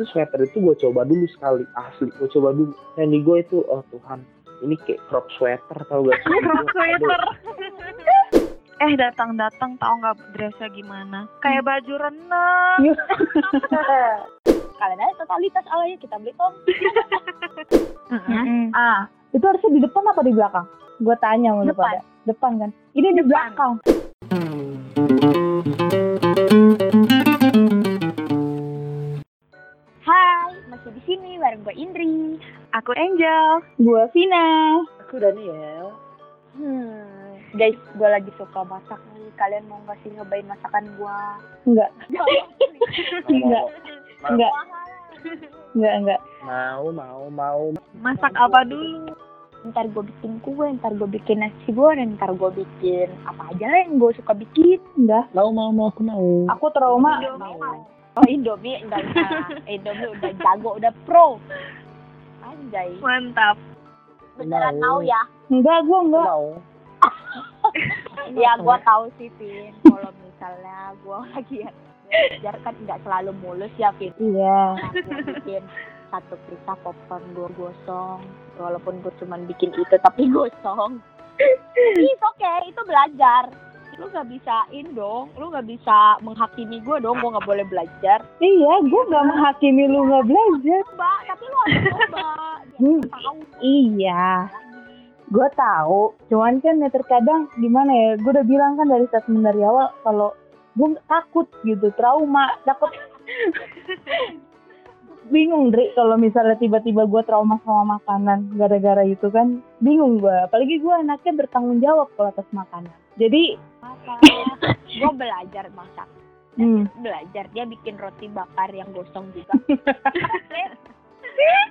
itu sweater itu gue coba dulu sekali asli gue coba dulu dan di gue itu oh Tuhan ini kayak crop sweater tau gak sih Crop sweater. eh datang-datang tahu nggak dressnya gimana? Kayak baju renang. Iya. Kalian aja totalitas alanya kita beli om. Mm-mm. Ah, itu harusnya di depan apa di belakang? Gue tanya sama lu Depan. pada. Depan kan? Ini di belakang. Indri. Aku Angel. Gue Vina. aku Daniel Hmm, guys, gue lagi suka masak nih. Kalian mau nggak sih nyobain masakan gue? Enggak, enggak, enggak, enggak, enggak. mau mau mau Masak apa dulu? Ntar gue bikin kue, ntar gue bikin nasi goreng, ntar gue bikin apa aja lah yang gue suka bikin. Enggak. mau mau mau aku mau Aku trauma. Oh Indomie enggak enggak. Indomie udah jago, udah pro. Anjay. Mantap. Beneran Mau. mau ya? Enggak, gue Aku enggak. mau ya gue tahu sih Vin. Kalau misalnya gue lagi ya belajar kan nggak selalu mulus ya Vin. Iya. Aku bikin satu pizza popcorn gue gosong walaupun gue cuman bikin itu tapi gosong it's okay itu belajar lu nggak bisain dong lu nggak bisa menghakimi gue dong gue nggak boleh belajar Iya, gue nggak menghakimi lu nggak belajar. coba tapi lu harus coba Hmm, tahu iya, gue tahu. Cuman kan ya terkadang gimana ya? Gue udah bilang kan dari statement dari awal kalau gue takut gitu, trauma, takut. bingung Dri kalau misalnya tiba-tiba gue trauma sama makanan gara-gara itu kan bingung gue apalagi gue anaknya bertanggung jawab kalau atas makanan jadi apa gue belajar masak. Hmm, belajar dia bikin roti bakar yang gosong juga.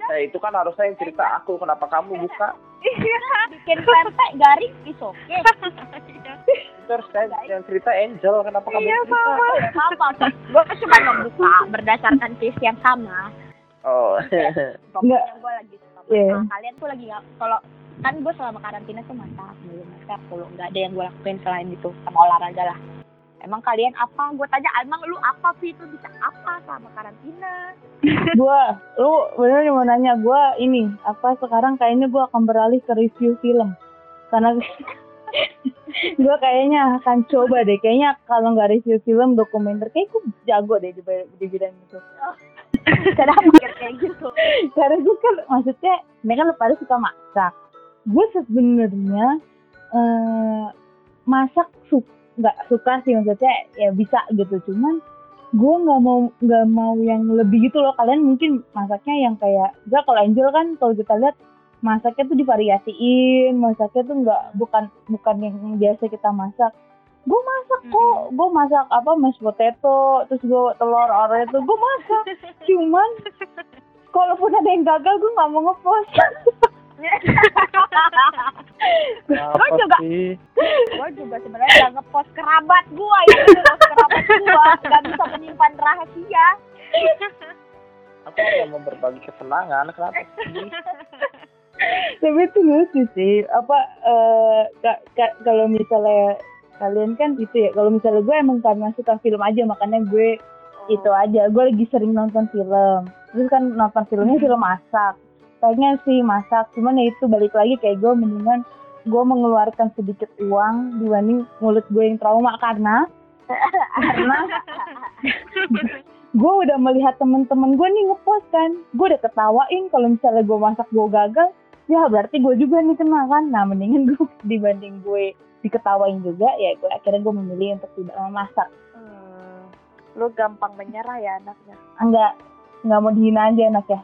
Nah itu kan harusnya yang cerita aku kenapa kamu buka? Bikin pempek garing is okay. Itu harusnya yang cerita Angel kenapa kamu Iya, cerita apa gue cuma membuka berdasarkan case yang sama. Oh. Pokoknya gue lagi suka Iya. kalian tuh lagi nggak kalau kan gue selama karantina tuh masak dulu masak dulu nggak ada yang gue lakuin selain itu sama olahraga lah. Emang kalian apa? Gue tanya emang lu apa sih? Itu bisa apa sama karantina? Gue lu bener mau nanya gue ini apa sekarang kayaknya gue akan beralih ke review film. Karena gue kayaknya akan coba deh kayaknya kalau nggak review film dokumenter kayak gue jago deh di, di bidang itu. Kenapa mikir kayak gitu? Karena gue kan maksudnya kan lu pada suka masak gue sebenarnya eh masak su nggak suka sih maksudnya ya bisa gitu. Cuman gue nggak mau nggak mau yang lebih gitu loh. Kalian mungkin masaknya yang kayak gak kalau Angel kan kalau kita lihat masaknya tuh divariasiin masaknya tuh nggak bukan bukan yang biasa kita masak. Gue masak kok. Gue masak apa mashed potato terus gue telur oreo tuh gue masak. Cuman kalaupun ada yang gagal gue nggak mau ngepost apa juga. sih? gue juga sebenarnya nggak ngepost kerabat gue itu ngepost kerabat gue nggak bisa menyimpan rahasia. Aku hanya mau berbagi kesenangan? Kenapa sih? Tapi itu lucu sih. Apa eh, ka- ka- kalau misalnya kalian kan itu ya kalau misalnya gue emang karena suka film aja makanya gue itu aja. Gue lagi sering nonton film. Terus kan nonton filmnya film masak pengen sih masak cuman ya itu balik lagi kayak gue mendingan gue mengeluarkan sedikit uang dibanding mulut gue yang trauma karena karena gue udah melihat temen-temen gue nih ngepost kan gue udah ketawain kalau misalnya gue masak gue gagal ya berarti gue juga nih kena kan. Nah mendingan gue dibanding gue diketawain juga ya gue akhirnya gue memilih untuk tidak memasak. Hmm, lu gampang menyerah ya anaknya? Enggak nggak mau dihina aja anak Ya.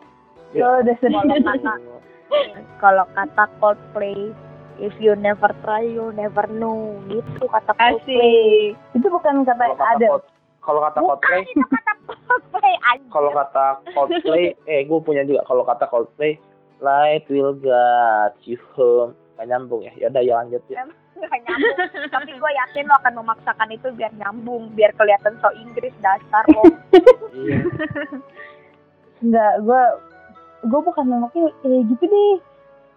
Lo udah kata kalau kata Coldplay if you never try you never know. Gitu kata Coldplay. Asik. itu bukan kata kalau kata ada. Kalau kata Coldplay kalau kata Coldplay eh gue punya juga kalau kata Coldplay light will guide you home. Gak nyambung ya. Ya udah ya lanjut ya. Nyambung. Tapi gue yakin lo akan memaksakan itu biar nyambung biar kelihatan so Inggris dasar lo. Iya. Enggak gue gue bukan anaknya kayak gitu deh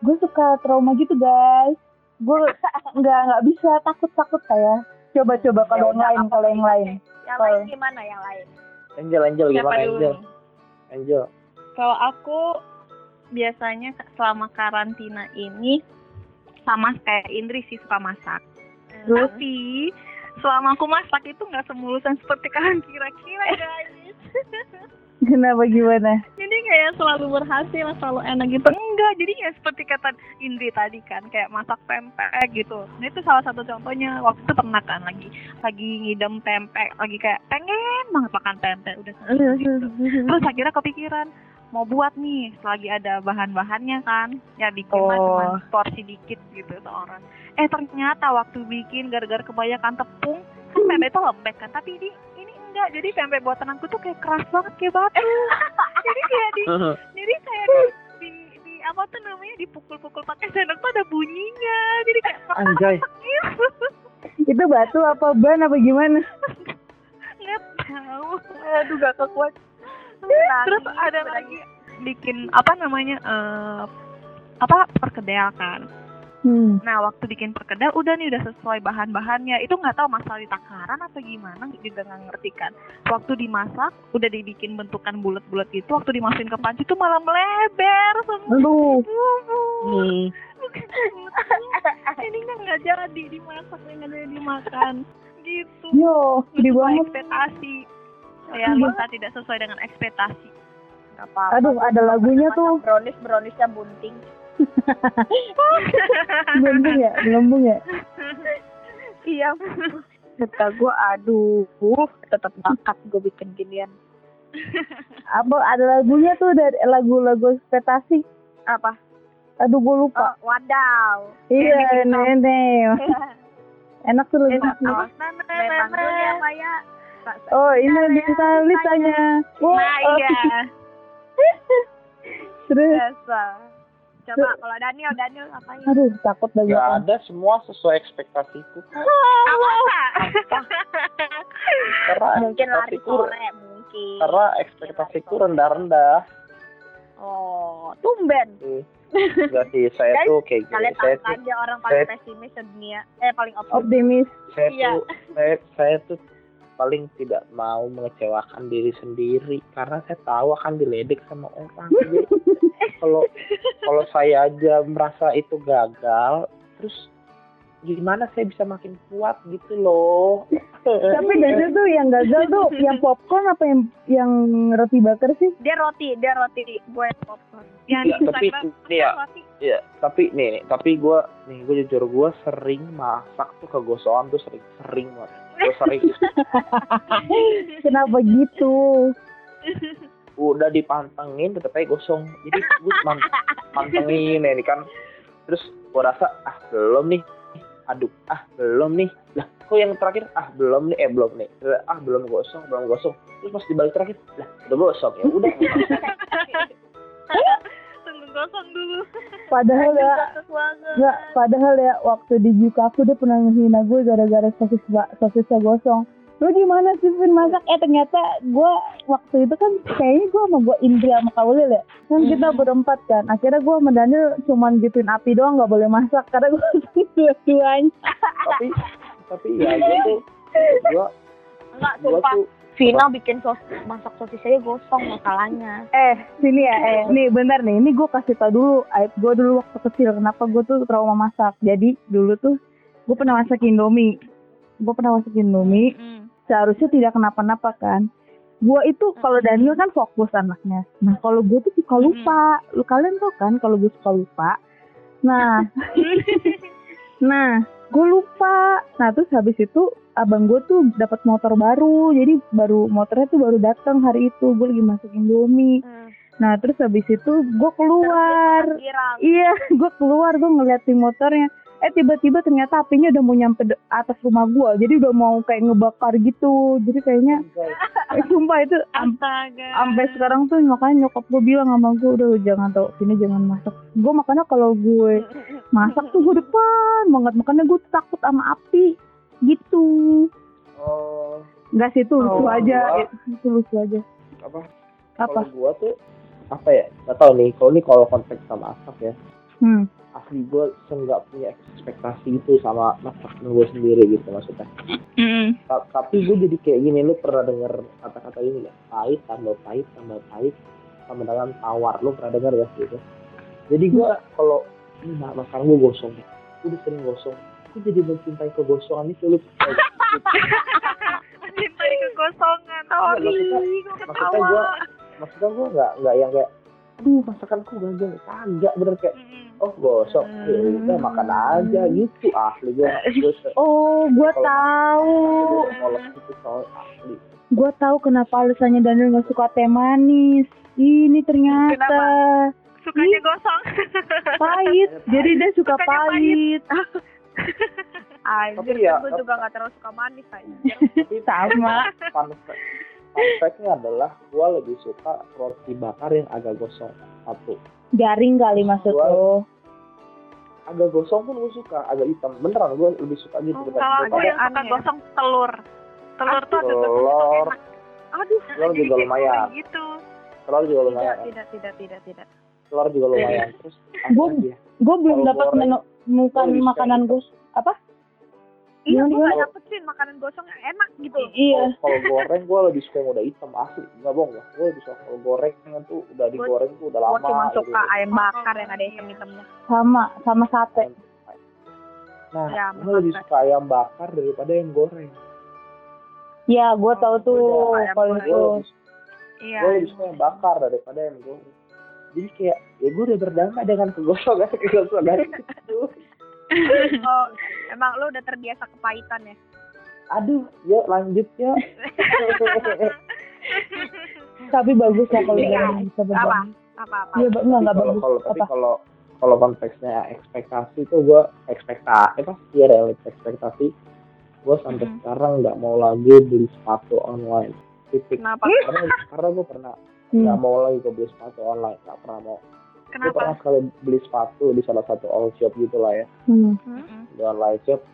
gue suka trauma gitu guys gue nggak nggak bisa takut takut saya coba coba kalau Ya yang udah, lain kalau yang lain yang Kalau- lain gimana yang lain Angel Angel Siapa gimana Angel nih? Angel Kalau aku biasanya selama karantina ini sama kayak Indri sih suka masak. Terus? Tapi selama aku masak itu nggak semulusan seperti kalian kira-kira guys. Kenapa gimana? jadi kayak selalu berhasil, selalu enak gitu. Enggak, jadi ya seperti kata Indri tadi kan, kayak masak pempek gitu. Nah itu salah satu contohnya. Waktu itu pernah kan lagi lagi ngidam pempek, lagi kayak pengen banget makan pempek udah gitu. Terus akhirnya kepikiran mau buat nih selagi ada bahan-bahannya kan ya bikin Oh. cuma porsi dikit gitu seorang eh ternyata waktu bikin gara-gara kebanyakan tepung kan pempek itu lembek kan tapi ini enggak jadi pempek buatan aku tuh kayak keras banget kayak batu jadi kayak di jadi kayak di, di, di apa tuh namanya? Dipukul-pukul pakai sendok tuh ada bunyinya. Jadi kayak Anjay. Gitu Itu batu apa ban apa gimana? nggak tahu. Aduh gak kekuat. terus ada lagi bikin apa namanya eh apa perkedel kan Hmm. nah waktu bikin perkedel udah nih udah sesuai bahan-bahannya itu nggak tahu masalah di takaran atau gimana juga nggak ngerti kan waktu dimasak udah dibikin bentukan bulat-bulat gitu waktu dimasukin ke panci tuh malah melebar semua Aduh. hmm. ini kan nggak jadi dimasak nggak jadi dimakan gitu Yo, gede banget. ekspektasi ya bisa tidak sesuai dengan ekspektasi. Aduh, ada lagunya tuh. Brownies, browniesnya bunting. Gelembung ya, gelembung ya. Iya. Kata gue, aduh, tetap bakat gue bikin ginian. Apa ada lagunya tuh dari lagu-lagu ekspektasi. Apa? Aduh, gue lupa. Oh, wadaw. iya, nenek. Enak tuh lagu. Enak awas. Dunia maya. tak Oh, ini bisa litanya. Oh, Nah oh, iya. Terus. Coba kalau Daniel, Daniel ngapain? aduh, takut gue. Gak ada semua sesuai ekspektasiku karena Mungkin lari sore, mungkin. karena ekspektasiku rendah-rendah Oh, tumben. Tuh. Enggak sih saya Guys, tuh kayak gini Kalian saya tahu tuh aja orang paling saya- pesimis sedunia. Eh, paling optimis. Optimis. saya Iya. tuh saya saya tuh paling tidak mau mengecewakan diri sendiri karena saya tahu akan diledek sama orang. Kalau kalau saya aja merasa itu gagal terus gimana saya bisa makin kuat gitu loh Tapi dari tuh yang gagal tuh yang popcorn apa yang yang roti bakar sih? Dia roti, dia roti. Gue popcorn. Yang Ya, tapi nih ya. roti. ya tapi nih tapi gue nih gue jujur gue sering masak tuh kegosokan tuh sering sering banget gue sering Kenapa gitu? udah dipantengin tetep aja gosong jadi gue man pantengin ya, ini kan terus gue rasa ah belum nih aduk ah belum nih. Lah kok yang terakhir? Ah belum nih. Eh belum nih. Ah belum gosong belum gosong. Terus pas dibalik terakhir lah udah gosong ya udah. Tunggu gosong dulu. Padahal ya, nggak, padahal ya waktu di Jukaku dia pernah ngehina gue gara-gara sosis sosisnya gosong. Lu gimana sih Vin masak? Eh ternyata gue waktu itu kan kayaknya gue sama gue Indri sama Kaulil ya. Kan kita berempat kan. Akhirnya gue sama Daniel cuman gituin api doang nggak boleh masak karena gue dua-duanya. tapi tapi ya gue tuh gue Enggak, gue sumpah. tuh Vina bikin sos masak sosis aja gosong masalahnya. Eh, sini ya, eh, nih bentar nih, ini gue kasih tau dulu, aib gue dulu waktu kecil, kenapa gue tuh trauma masak. Jadi dulu tuh gue pernah masak Indomie, gue pernah masak Indomie, Hmm. Seharusnya tidak kenapa-napa kan. Gue itu kalau Daniel kan fokus anaknya, nah kalau gue tuh suka lupa, lu kalian tau kan kalau gue suka lupa. Nah, nah gue lupa. Nah terus habis itu abang gue tuh dapat motor baru, jadi baru motornya tuh baru datang hari itu, gue lagi masak Indomie. Nah terus habis itu gue keluar, Viral. iya gue keluar gue ngeliatin motornya. Eh tiba-tiba ternyata apinya udah mau nyampe atas rumah gue, jadi udah mau kayak ngebakar gitu. Jadi kayaknya, eh, sumpah itu sampai sekarang tuh makanya nyokap gue bilang sama gue udah jangan tau sini jangan masak. Gue makanya kalau gue masak tuh gue depan banget, makanya gue tuh takut sama api gitu. oh Enggak sih itu lucu Oh, aja, gua- itu lucu aja. apa Apa? kalau gue tuh apa ya nggak tahu nih kalau ini kalau konteks sama masak ya Hmm. Asli gue nggak punya ekspektasi itu sama masakan gue sendiri gitu maksudnya. Ta- tapi gue jadi kayak gini lu pernah denger kata-kata ini nggak? Pahit tambah pahit tambah pahit sama dengan tawar. Lu pernah dengar gak sih itu? Jadi gue kalau ini nah, makan gue gosong. Gue udah sering gosong. Gue jadi mencintai kegosongan itu lu Cintai kekosongan. Oh, Iya, maksudnya- maksudnya gue maksudnya gue nggak nggak yang kayak aduh masakanku gagal. Kagak bener kayak. Oh gosong ya udah makan aja gitu ahli gue gue Oh, gue tahu. polos gitu soal Gue tahu kenapa alasannya Daniel nggak suka teh manis. Ini ternyata Sukanya gosong. pahit. Jadi dia suka Sukanya pahit. Anjir, Tapi ya, gue juga gak terlalu suka manis anjir. tapi Sama. fun fact-nya adalah gue lebih suka roti bakar yang agak gosong satu Garing kali maksud Gua- lo. agak gosong pun gue suka agak hitam beneran gue lebih suka gitu Oh, Kalau aku daripada yang suka gosong telur. Telur tuh ada gosong telur. Aduh, Telur juga lumayan. gitu. telur juga lumayan tidak, tidak, tidak, tidak. telur juga lumayan terus lagi ya? Gue belum dapat menemukan lebih suka makanan gitu. gus apa? Iya, gue gak dapet sih makanan gosong yang enak gitu. Iya. Kalau- kalau goreng gue lebih suka yang udah hitam asli nggak bohong ya gue lebih suka kalau goreng yang tuh udah digoreng tuh udah Gue lama cuma gitu. suka ayam bakar yang ada hitam-hitamnya. Sama sama sate. nah Ya, gue lebih suka ayam bakar daripada yang goreng Ya, gue tahu tuh Beda, kalau itu. gue lebih, Iya. lebih suka yang bakar daripada yang goreng jadi kayak ya gue udah berdamai dengan kegosongan kegosongan itu Oh, emang lu udah terbiasa kepahitan ya? aduh yuk lanjut yuk Tapi bagus lah kalau Iya. Daniel bisa Apa? berbagi. Apa-apa? Iya, ba- enggak enggak bagus. kalau tapi Apa? kalau kalau konteksnya ekspektasi tuh gue ekspektasi apa ya realit ekspektasi gue sampai Mhm. sekarang nggak mau lagi beli sepatu online titik Kenapa? karena karena gue pernah nggak Hmm. mau lagi gue beli sepatu online nggak pernah mau gue Kenapa? pernah sekali beli sepatu di salah satu all shop gitu lah ya. Hmm. Di online shop.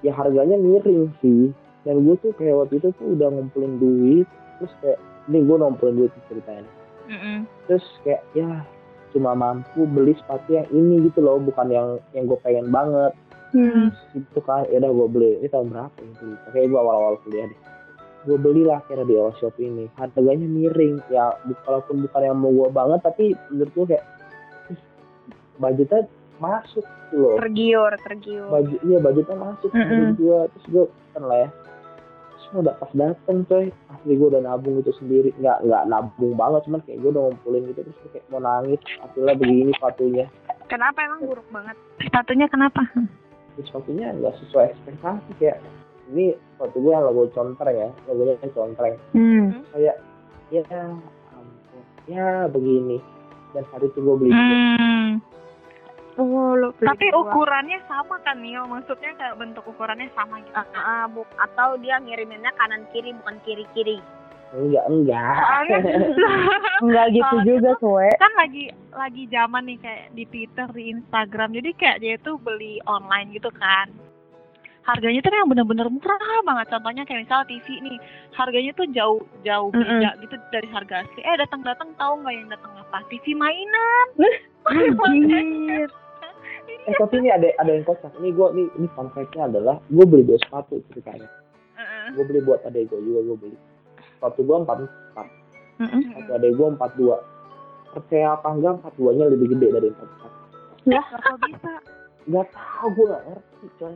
Ya harganya miring sih. Dan gue tuh kayak waktu itu tuh udah ngumpulin duit. Terus kayak ini gue ngumpulin duit ceritanya. Mm-mm. terus kayak ya cuma mampu beli sepatu yang ini gitu loh. Bukan yang yang gue pengen banget. Hmm. itu kan ya udah gue beli. Ini tahun berapa beli kayak gue awal-awal kuliah deh gue belilah akhirnya di all shop ini. Harganya miring. Ya walaupun bukan yang mau gue banget tapi menurut gue kayak budgetnya masuk loh. Tergiur, tergiur. baju iya budgetnya masuk Mm-mm. menurut gue terus gue kan lah ya. Terus udah pas dateng coy. Asli gue udah nabung itu sendiri. Nggak nggak nabung banget cuman kayak gue udah ngumpulin gitu. Terus kayak mau nangis. Hasilnya begini sepatunya. Kenapa emang buruk banget? Sepatunya kenapa? Sepatunya nggak sesuai ekspektasi kayak ini sepatu gue logo contreng ya logonya kan contreng Hmm. kayak ya ampun ya begini dan hari itu gue beli Hmm. Oh, beli Tapi dua. ukurannya sama kan Nio? Maksudnya kayak bentuk ukurannya sama gitu. Bu- atau dia ngiriminnya kanan kiri bukan kiri kiri. enggak enggak Enggak gitu Soalnya juga, Soe. kan lagi lagi zaman nih kayak di Twitter, di Instagram. Jadi kayak dia tuh beli online gitu kan. Harganya tuh yang bener-bener murah banget. Contohnya kayak misal TV nih, harganya tuh jauh jauh beda gitu dari harga asli. Eh datang-datang tahu nggak yang datang apa? TV mainan. Anjir. eh tapi ini ada ada yang kocak ini gue ini ini fun fact-nya adalah gue beli dua sepatu ceritanya Heeh. gue beli buat adek gue juga gue beli sepatu gue empat empat Heeh. sepatu adek gue empat dua percaya apa enggak empat duanya lebih gede dari empat empat Kok bisa? nggak tahu gue nggak ngerti coy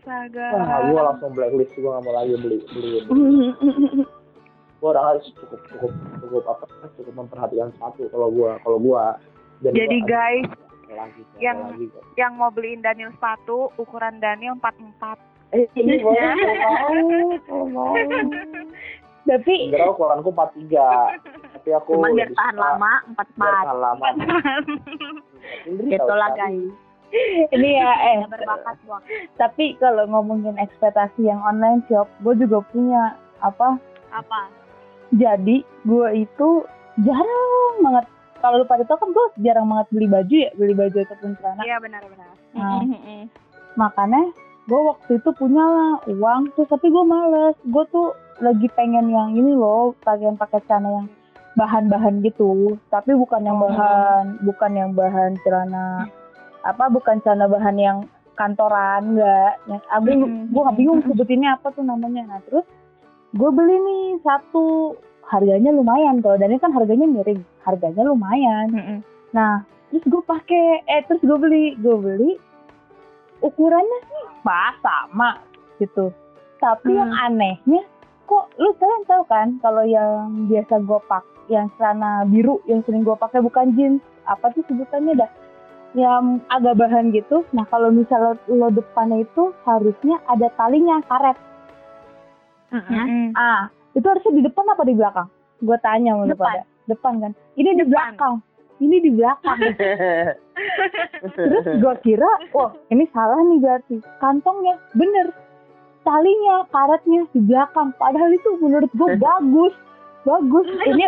Astaga. wah gue langsung blacklist gue nggak mau lagi beli beli gue orangnya cukup cukup cukup apa cukup memperhatikan sepatu kalau gue kalau gue dan Jadi gua- guys, lagi yang- lagi yang mau beliin Daniel sepatu, ukuran Daniel 44. eh ini boleh kalau mau mau Tapi Sebenarnya ukuranku 43 tapi aku Cuman biar tahan lama empat empat. tahan lama Indri tahu Gitu lah sekali. guys. Ini ya eh berbakat tapi kalau ngomongin ekspektasi yang online shop, gue juga punya apa? Apa? Jadi gue itu jarang banget. Kalau lu pada tau kan gue jarang banget beli baju ya, beli baju ataupun celana. Iya benar-benar. Nah, makanya gue waktu itu punya lah uang tuh tapi gue males gue tuh lagi pengen yang ini loh pakaian pakai celana yang bahan-bahan gitu tapi bukan yang Oh. bahan bukan yang bahan celana apa bukan celana bahan yang kantoran enggak yang aku Mm-mm. gue nggak bingung sebutinnya apa tuh namanya. Nah terus gue beli nih satu. Harganya lumayan kalau Daniel kan harganya miring. Harganya lumayan. Mm-mm. nah terus gue pakai eh terus gue beli. Gue beli ukurannya sih pas sama gitu. Tapi yang anehnya kok lu kalian tahu kan kalau yang biasa gue pak yang celana biru yang sering gue pakai bukan jeans. Apa tuh sebutannya dah yang agak bahan gitu. Nah kalau misalnya lo depannya itu harusnya ada talinya karet. Mm-mm. ah. Itu harusnya di depan apa di belakang? Gue tanya sama lu Depan. pada depan kan? Ini di Depan. belakang. Ini di belakang. Terus gue kira wah ini salah nih berarti. Kantongnya. Bener. Talinya karetnya di belakang. Padahal itu menurut gue bagus. Bagus. Ini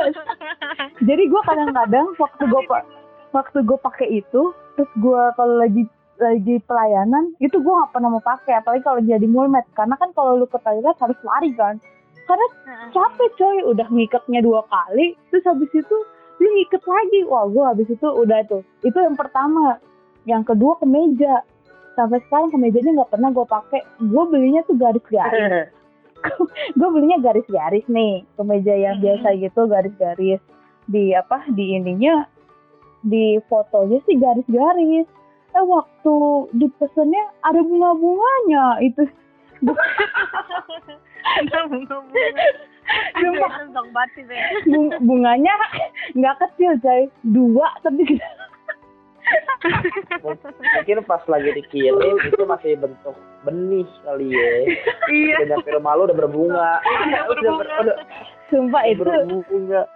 jadi gue kadang-kadang waktu gue waktu gue pakai itu terus gue kalau lagi lagi pelayanan itu gue nggak pernah mau pakai apalagi kalau jadi mulmet. Karena kan kalau lu ke toilet harus lari kan. Karena capek coy. Udah ngikatnya dua kali terus habis itu lu ngikat lagi. Wah gue habis itu udah tuh. Itu yang pertama. Yang kedua kemeja. Sampai sekarang kemejanya nggak pernah gue pakai. Gue belinya tuh garis-garis. Gue belinya garis-garis nih. Kemeja yang Hmm. biasa gitu garis-garis. Di apa? Di ininya di fotonya sih garis-garis. Eh waktu dipesennya ada bunga-bunganya itu. Ada bunga-bunga. Bunganya nggak kecil coy. Dua tapi mungkin pas lagi dikirim itu masih bentuk benih kali ya. Iya. udah nyampe rumah lu udah berbunga. Udah berbunga. udah, udah, sumpah itu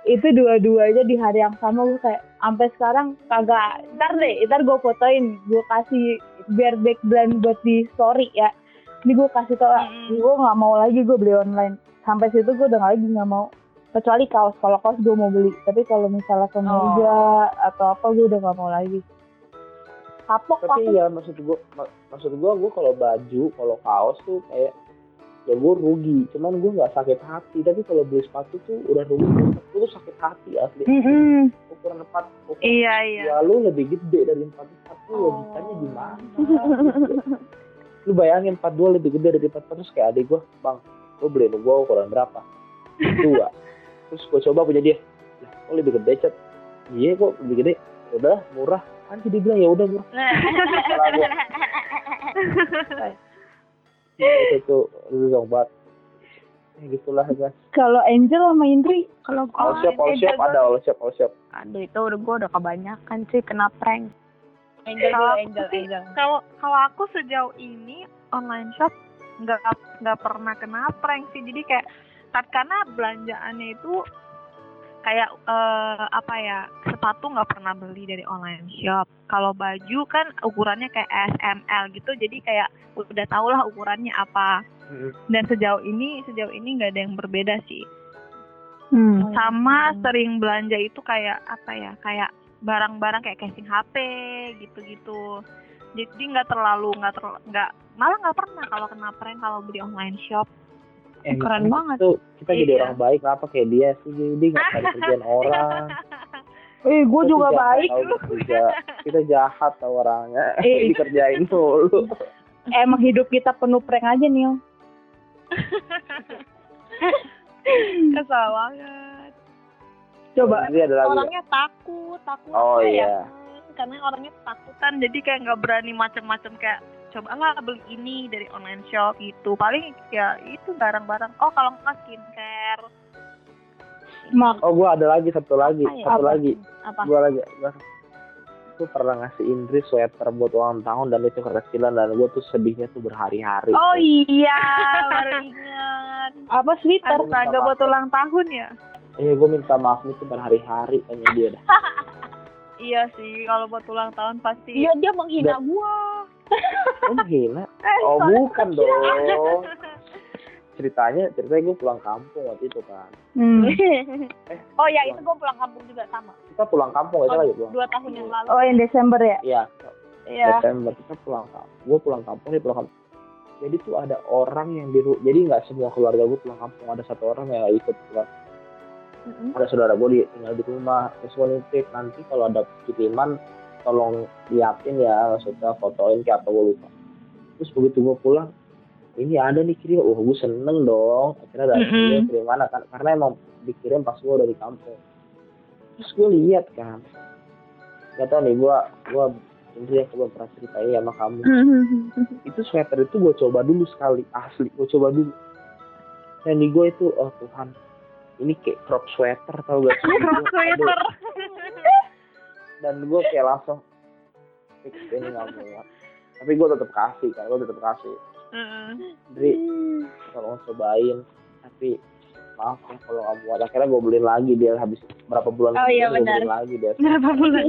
itu dua-duanya di hari yang sama gue kayak sampai sekarang kagak ntar deh ntar gue fotoin gue kasih biar background buat di story ya. Ini gue kasih tau Mm-mm. gue nggak mau lagi gue beli online. Sampai situ gue udah nggak lagi nggak mau. Kecuali kaos kalau kaos gue mau beli. Tapi kalau misalnya kemeja atau apa gue udah nggak mau lagi. Kapok tapi aku ya maksud gua mak- maksud gua gua kalau baju kalau kaos tuh kayak ya gue rugi cuman gue nggak sakit hati. Tapi kalau beli sepatu tuh udah rugi itu tuh sakit hati asli. Mm-mm. ukuran empat ukuran Iya, iya. ya lu lebih gede dari empat satu logikanya gimana? Lu bayangin empat dua lebih gede dari empat terus kayak adik gue bang lu beli lu gue ukuran berapa? Dua. Terus gue coba punya dia lah kok lebih gede cet? Iya kok lebih gede. Udah murah. Kan dia bilang ya udah murah. itu tuh lu dong banget ya gitulah guys kalau Angel sama Indri Kalau all gua shop all shop ada all shop all shop Aduh, itu udah gua udah kebanyakan sih kena prank. Angel Kalau dulu, aku Angel, sih, Angel. Kalau kalau aku sejauh ini online shop nggak nggak pernah kena prank sih. Jadi kayak karena belanjaannya itu kayak eh, apa ya sepatu nggak pernah beli dari online shop. Kalau baju kan ukurannya kayak SML gitu. Jadi kayak udah tau lah ukurannya apa. Dan sejauh ini sejauh ini nggak ada yang berbeda sih. hmm. sama Hmm. sering belanja itu kayak apa ya kayak barang-barang kayak casing HP gitu-gitu jadi nggak terlalu nggak terlalu nggak malah nggak pernah kalau kena prank kalau beli online shop eh, Keren banget. tuh kita jadi Iya. orang baik kenapa kayak dia sih jadi nggak cari kerjaan orang eh gue juga baik tau, kita, kita jahat tau orangnya Eh. dikerjain dulu emang hidup kita penuh prank aja nih kesal banget coba Jadi ada lagi orangnya takut takut Oh, apa iya. ya karena orangnya takutan jadi kayak nggak berani macam-macam kayak cobalah beli ini dari online shop gitu paling ya itu barang-barang oh kalau nggak skincare mak oh gua ada lagi satu lagi ya? satu Apa? lagi Apa? gua lagi gua gue pernah ngasih Indri sweater buat ulang tahun dan itu kekecilan dan gue tuh sedihnya tuh berhari-hari oh iya baru ingat apa sweater astaga buat ulang tahun ya iya gue minta maaf nih tuh berhari-hari tanya dia dah Iya sih, kalau buat ulang tahun pasti. Iya, dia menghina gua. Oh menghina oh bukan dong. Ceritanya ceritanya gue pulang kampung waktu itu kan. Hmm. oh ya, itu gua pulang kampung juga sama. kita pulang kampung itu lagi pulang Dua tahun yang lalu. oh yang Desember ya? Iya. Iya. Desember kita pulang kampung gue pulang kampung dia pulang kampung. Jadi tuh ada orang yang di jadi nggak semua keluarga gue pulang kampung ada satu orang yang nggak ikut pulang ada saudara gue di, tinggal di rumah terus gue nitip nanti kalau ada kiriman tolong liatin ya maksudnya fotoin kayak apa gue lupa. Terus begitu gue pulang ini ada nih kirim wah gue seneng dong. Akhirnya dari Mm-mm. dia kirim mana? Kan karena emang dikirim pas gue udah di kampung. Terus gue lihat kan gak tau nih gue gue ini yang gue pernah ceritain sama kamu. Itu sweater itu gue coba dulu sekali asli gue coba dulu. Dan di gue itu oh Tuhan ini kayak crop sweater tau gak sih? Crop sweater. Dan gue kayak langsung fix ini nggak muat tapi gue tetap kasih kan gue tetap kasih. Dri tolong cobain tapi maaf ya kalau nggak muat akhirnya gue beliin lagi dia habis berapa bulan Oh, iya, benar. beliin lagi dia Berapa bulan?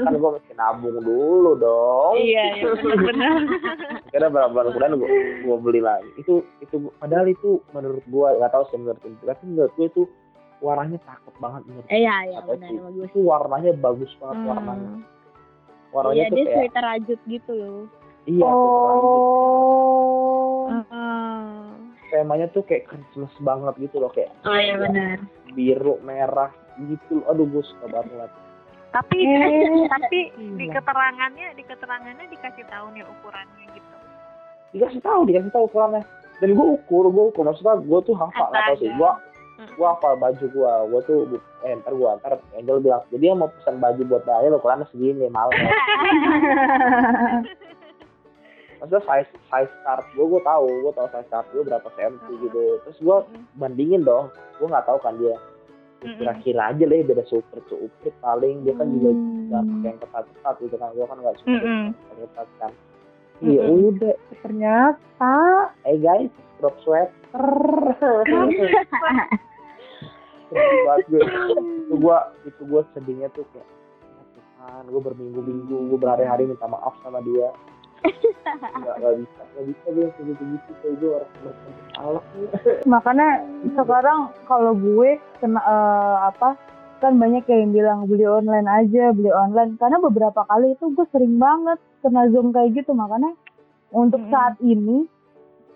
kan gue mesti nabung dulu dong Iya, iya benar. akhirnya berapa bulan kemudian gue gue beli lagi itu itu padahal itu menurut gue nggak tahu sih menurut tapi menurut gue itu warnanya cakep banget menurut Eh, Iya, iya benar sih? bagus. itu warnanya bagus banget warnanya warnanya Iya, tuh dia kayak sweater rajut gitu loh. iya sweater. Oh. Heeh. temanya tuh kayak Christmas banget gitu loh kayak Oh iya benar. biru merah gitu loh. aduh gue suka banget Tapi Eh. tapi di Iya. keterangannya di keterangannya dikasih tahu nih ukurannya gitu. dikasih tahu dikasih tahu ukurannya dan gue ukur gue ukur maksudnya gue tuh hafal nggak tahu sih gue. Gue hafal baju gue gue tuh eh ntar gue ntar Angel bilang jadi dia mau pesan baju buat Daniel ukurannya segini malam ya. maksudnya size size start gue gue tahu gue tahu size start gue berapa cm gitu. Terus gue bandingin dong gue nggak tahu kan dia kira-kira aja lah ya beda super super paling dia kan juga nggak pakai yang ketat-ketat gitu kan gue kan nggak suka Mm-mm. pakai ketat kan. Iya udah Ternyata eh guys crop sweater sedih banget gue. Itu gue itu gue sedihnya tuh kayak "Ya Tuhan gue berminggu-minggu gue berhari-hari minta maaf sama dia. Nggak nggak bisa nggak bisa gue kayak gitu-gitu kayak gue harus bersalah. Makanya sekarang kalau gue kena eh, apa kan banyak yang bilang beli online aja beli online. Karena beberapa kali itu gue sering banget kena zoom kayak gitu. Makanya untuk saat ini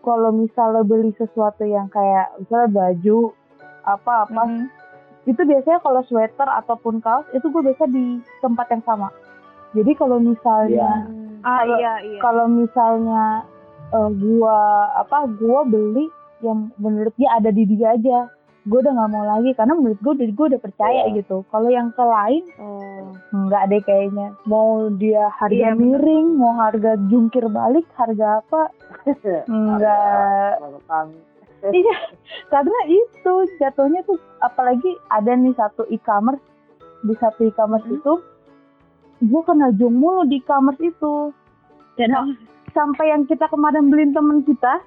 kalau misalnya beli sesuatu yang kayak misalnya baju apa apa Mm-mm. itu biasanya kalau sweater ataupun kaos itu gue biasa di tempat yang sama jadi kalau misalnya Ah Kalau- iya iya. kalau misalnya eh, gua apa gua beli yang menurut dia ada di dia aja gue udah nggak mau lagi karena menurut gue udah gue udah percaya Iya. gitu kalau yang ke lain Oh. nggak deh kayaknya mau dia harga Iya, bener. miring mau harga jungkir balik harga apa enggak Tentang iya karena itu jatuhnya tuh apalagi ada nih satu e-commerce di satu e-commerce Hmm. itu gue kena jong mulu di e-commerce itu Dan sampai yang kita kemarin beliin temen kita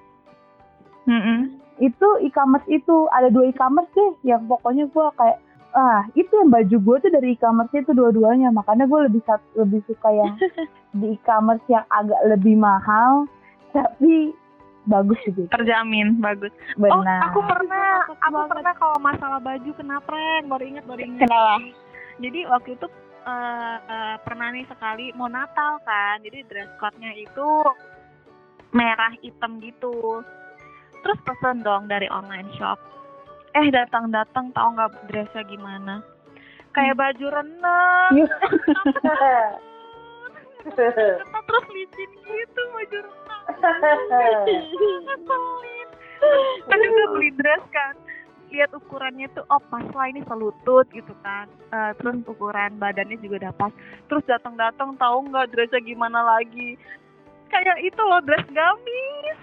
Mm-mm. itu e-commerce itu ada dua e-commerce deh yang pokoknya gue kayak ah itu yang baju gue tuh dari e-commerce itu dua-duanya makanya gue lebih lebih suka yang di e-commerce yang agak lebih mahal tapi bagus gitu Terjamin bagus. benar Oh, aku pernah, aku pernah kalau masalah baju kena prank, baru ingat baru ingat. kenapa? Jadi waktu itu eh, eh, pernah nih sekali mau Natal kan, jadi dress code-nya itu merah hitam gitu. Terus pesen dong dari online shop. Eh datang-datang tahu nggak dressnya gimana? Kayak baju renang, ketat terus licin gitu baju renang. Ngeselin. Kan juga beli dress kan. Lihat ukurannya tuh oh pas lah ini selutut gitu kan. Eh, terus ukuran badannya juga udah pas. Terus datang-datang tahu nggak dressnya gimana lagi? Kayak itu loh dress gamis.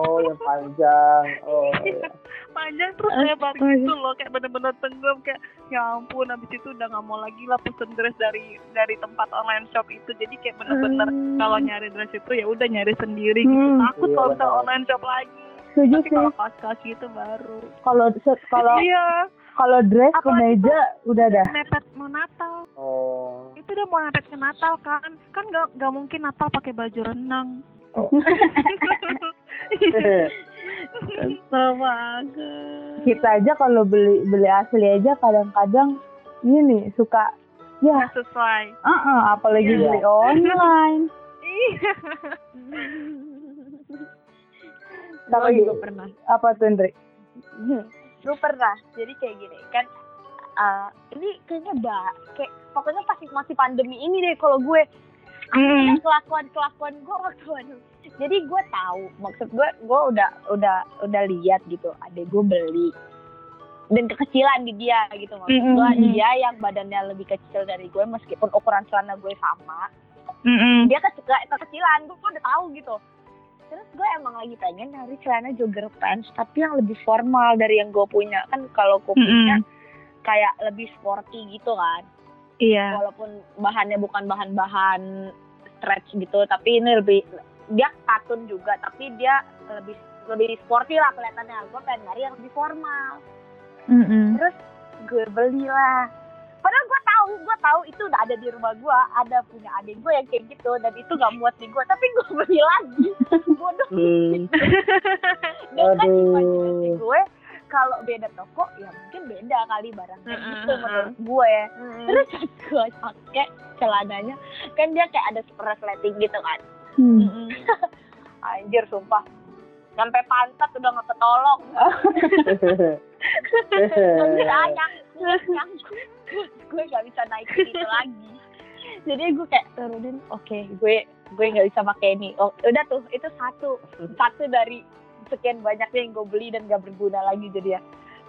oh yang panjang. Oh. Iya. panjang terus lebar gitu loh kayak bener-bener tenggelam kayak ya ampun abis itu udah nggak mau lagi lah pesen dress dari dari tempat online shop itu. Jadi kayak bener-bener kalau nyari dress itu ya udah nyari sendiri gitu. Hmm. takut Iya, kalau bisa benar. online shop lagi. Setuju sih kalau kaos-kaos gitu baru. Kalau kalau iya. kalau dress Apalagi kemeja udah dah. mepet mau Natal oh itu udah mau mepet ke Natal kan kan nggak nggak mungkin Natal pakai baju renang Oh. Kesel banget kita aja kalau beli beli asli aja kadang-kadang ini suka ya nggak sesuai uh apalagi Iya. beli online iya Kalau Gue juga gitu. pernah. apa tuh Ndri? gue pernah jadi kayak gini kan eh, ini kayaknya ba kayak pokoknya pasti masih pandemi ini deh kalau gue Mm. kelakuan kelakuan gue waktu anu. jadi gue tahu maksud gue gue udah udah udah lihat gitu adek gue beli dan kekecilan di dia gitu maksud Mm, gue mm, mm. dia yang badannya lebih kecil dari gue meskipun ukuran celana gue sama Mm-mm. dia kecil kekecilan gue udah tahu gitu terus gue emang lagi pengen nyari celana jogger pants tapi yang lebih formal dari yang gue punya kan kalau gue punya Mm-mm. Kayak lebih sporty gitu kan Iya. walaupun bahannya bukan bahan-bahan stretch gitu tapi ini lebih dia katun juga tapi dia lebih lebih sporty lah kelihatannya gue pengen nyari yang lebih formal Mm-mm. terus gue belilah padahal gue tahu gue tahu itu udah ada di rumah gue ada punya adik gue yang kayak gitu dan itu gak muat di gue tapi gue beli lagi bodoh Hmm. dan kan Aduh. imajinasi gue kalau beda toko ya mungkin beda kali barangnya Mm-mm, gitu menurut gue. Terus pas gue pakai celananya kan dia kayak ada resleting gitu kan. Hmm. anjir sumpah. Sampai pantat udah nggak ketolong. Anjir, ayang. Yang gue gak bisa naikin itu lagi. Jadi gue kayak turunin oke gue gue nggak bisa pakai ini. Oh udah tuh itu satu. Satu dari sekian banyaknya yang gue beli dan gak berguna lagi jadi ya.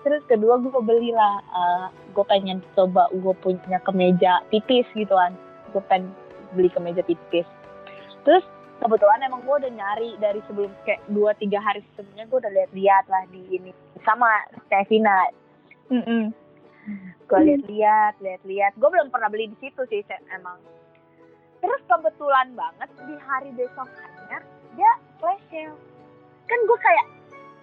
Terus kedua gue belilah eh, gue pengen coba gue punya kemeja tipis gitu kan. Gue pengen beli kemeja tipis. Terus kebetulan emang gue udah nyari dari sebelum kayak dua tiga hari sebelumnya gue udah lihat-lihat lah di ini. Sama Stevina gue lihat-lihat lihat-lihat. Gue belum pernah beli di situ sih emang. Terus kebetulan banget di hari besokannya dia flash sale kan gue kayak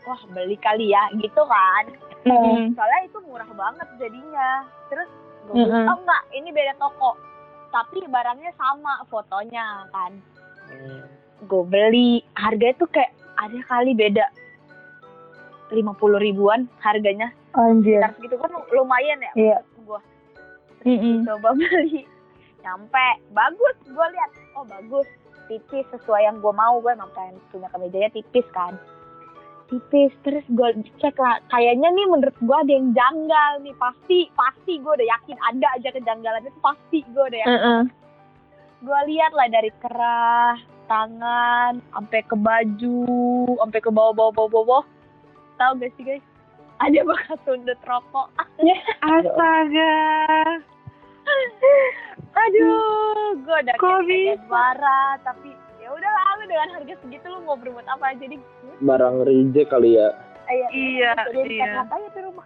wah beli kali ya gitu kan. Mm-mm. soalnya itu murah banget jadinya. Terus gue Mm-mm. oh enggak ini beda toko. Tapi barangnya sama fotonya kan. Gue beli harganya tuh kayak ada kali beda. lima puluh ribuan harganya. Anjir. sekitar segitu kan lumayan ya Iya. gue Mm-mm. coba beli. Nyampe. Bagus gue lihat. Oh bagus tipis sesuai yang gue mau. Gue emang pengen punya kemejanya tipis kan. Tipis terus gue cek lah. Kayaknya nih menurut gue ada yang janggal nih. Pasti pasti gue udah yakin ada aja kejanggalannya itu pasti gue udah yakin. Mm-mm. gue lihat lah dari kerah tangan sampai ke baju sampai ke bawah bawah bawah bawah tahu gak sih guys? Ada bekas sundut rokok. Astaga. aduh gue udah kayak marah tapi ya udah lalu dengan harga segitu lu mau berbuat apa jadi Barang reject kali ya. eh, Iya, jadi iya. apa ya di rumah.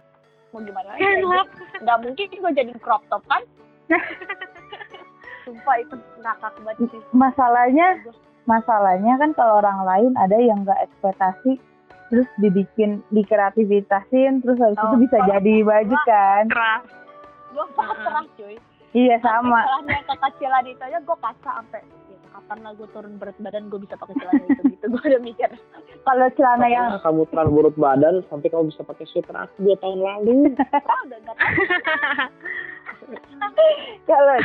Mau gimana lagi? Enak. nggak mungkin gue jadi crop top kan? Sumpah itu ngakak banget sih. Masalahnya masalahnya kan kalau orang lain ada yang nggak ekspektasi terus dibikin dikreativitasin terus habis Oh, itu bisa jadi baju kan? Keras. gue pasrah cuy iya sama. Celana yang kekecilan itu aja gue pasrah sampai ya, kapan lah gue turun berat badan gue bisa pakai celana itu gitu. Gue udah mikir. Kalau celana yang Karena kamu terlalu burut badan sampai kamu bisa pakai sweater aku dua tahun lalu. oh, udah gak kalau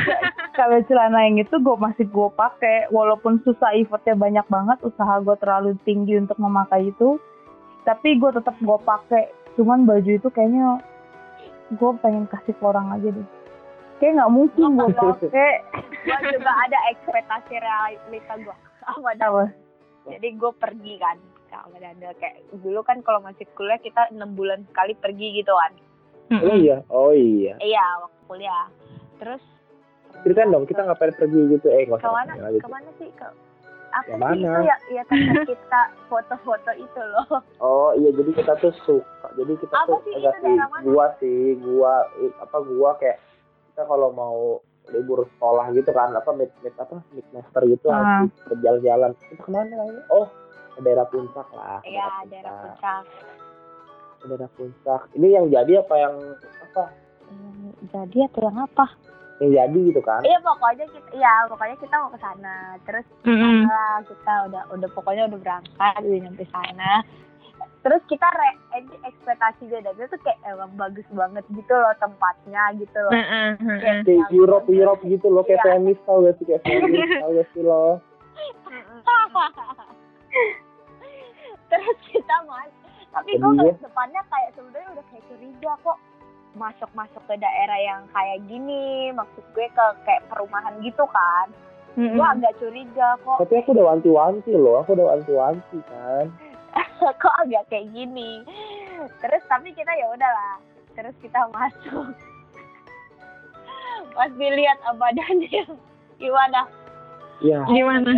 kalau celana yang itu gue masih gue pakai walaupun susah effortnya banyak banget usaha gue terlalu tinggi untuk memakai itu. Tapi gue tetap gue pakai cuman baju itu kayaknya gue pengen kasih ke orang aja deh kayak nggak mungkin gue pakai gue juga ada ekspektasi realita gue sama apa? Jadi gue pergi kan sama Danda kayak dulu kan kalau masih kuliah kita enam bulan sekali pergi gitu kan. Oh iya, oh iya. iya waktu kuliah. Terus Ceritain dong, kita ngapain pergi gitu? Eh, nggak ke mana? lagi. ke mana sih? Ke apa sih mana? itu ya ya kita foto-foto itu loh. Oh iya, jadi kita tuh suka. Jadi kita Apa tuh sih itu sih, gua sih, gua i- apa gua kayak kita kalau mau libur sekolah gitu kan, apa mid, mid apa mid master gitu Ah. harus berjalan-jalan. Kita ke mana kayaknya? Oh, ke daerah puncak lah. iya daerah puncak Ke daerah puncak. Ini yang jadi apa yang apa? Hmm, jadi atau yang apa Yang jadi gitu kan? iya pokoknya kita iya pokoknya kita mau ke sana terus Mm-mm. sana kita udah udah pokoknya udah berangkat udah nyampe sana terus kita re eh, ekspektasi dia dari tuh kayak emang bagus banget gitu loh tempatnya gitu loh. Kayak Kayak Europe Europe gitu loh, kayak Iya. Venice tau gak sih kayak Venice tau gak sih lo? terus kita mas tapi ya? ngeliat depannya kayak sebenarnya udah kayak curiga kok masuk masuk ke daerah yang kayak gini maksud gue ke kayak perumahan gitu kan Mm-mm. gue agak curiga kok tapi aku udah wanti-wanti loh aku udah wanti-wanti kan kok agak kayak gini? Terus tapi kita ya udahlah. Terus kita masuk. Pas dilihat badannya gimana? Ya Gimana?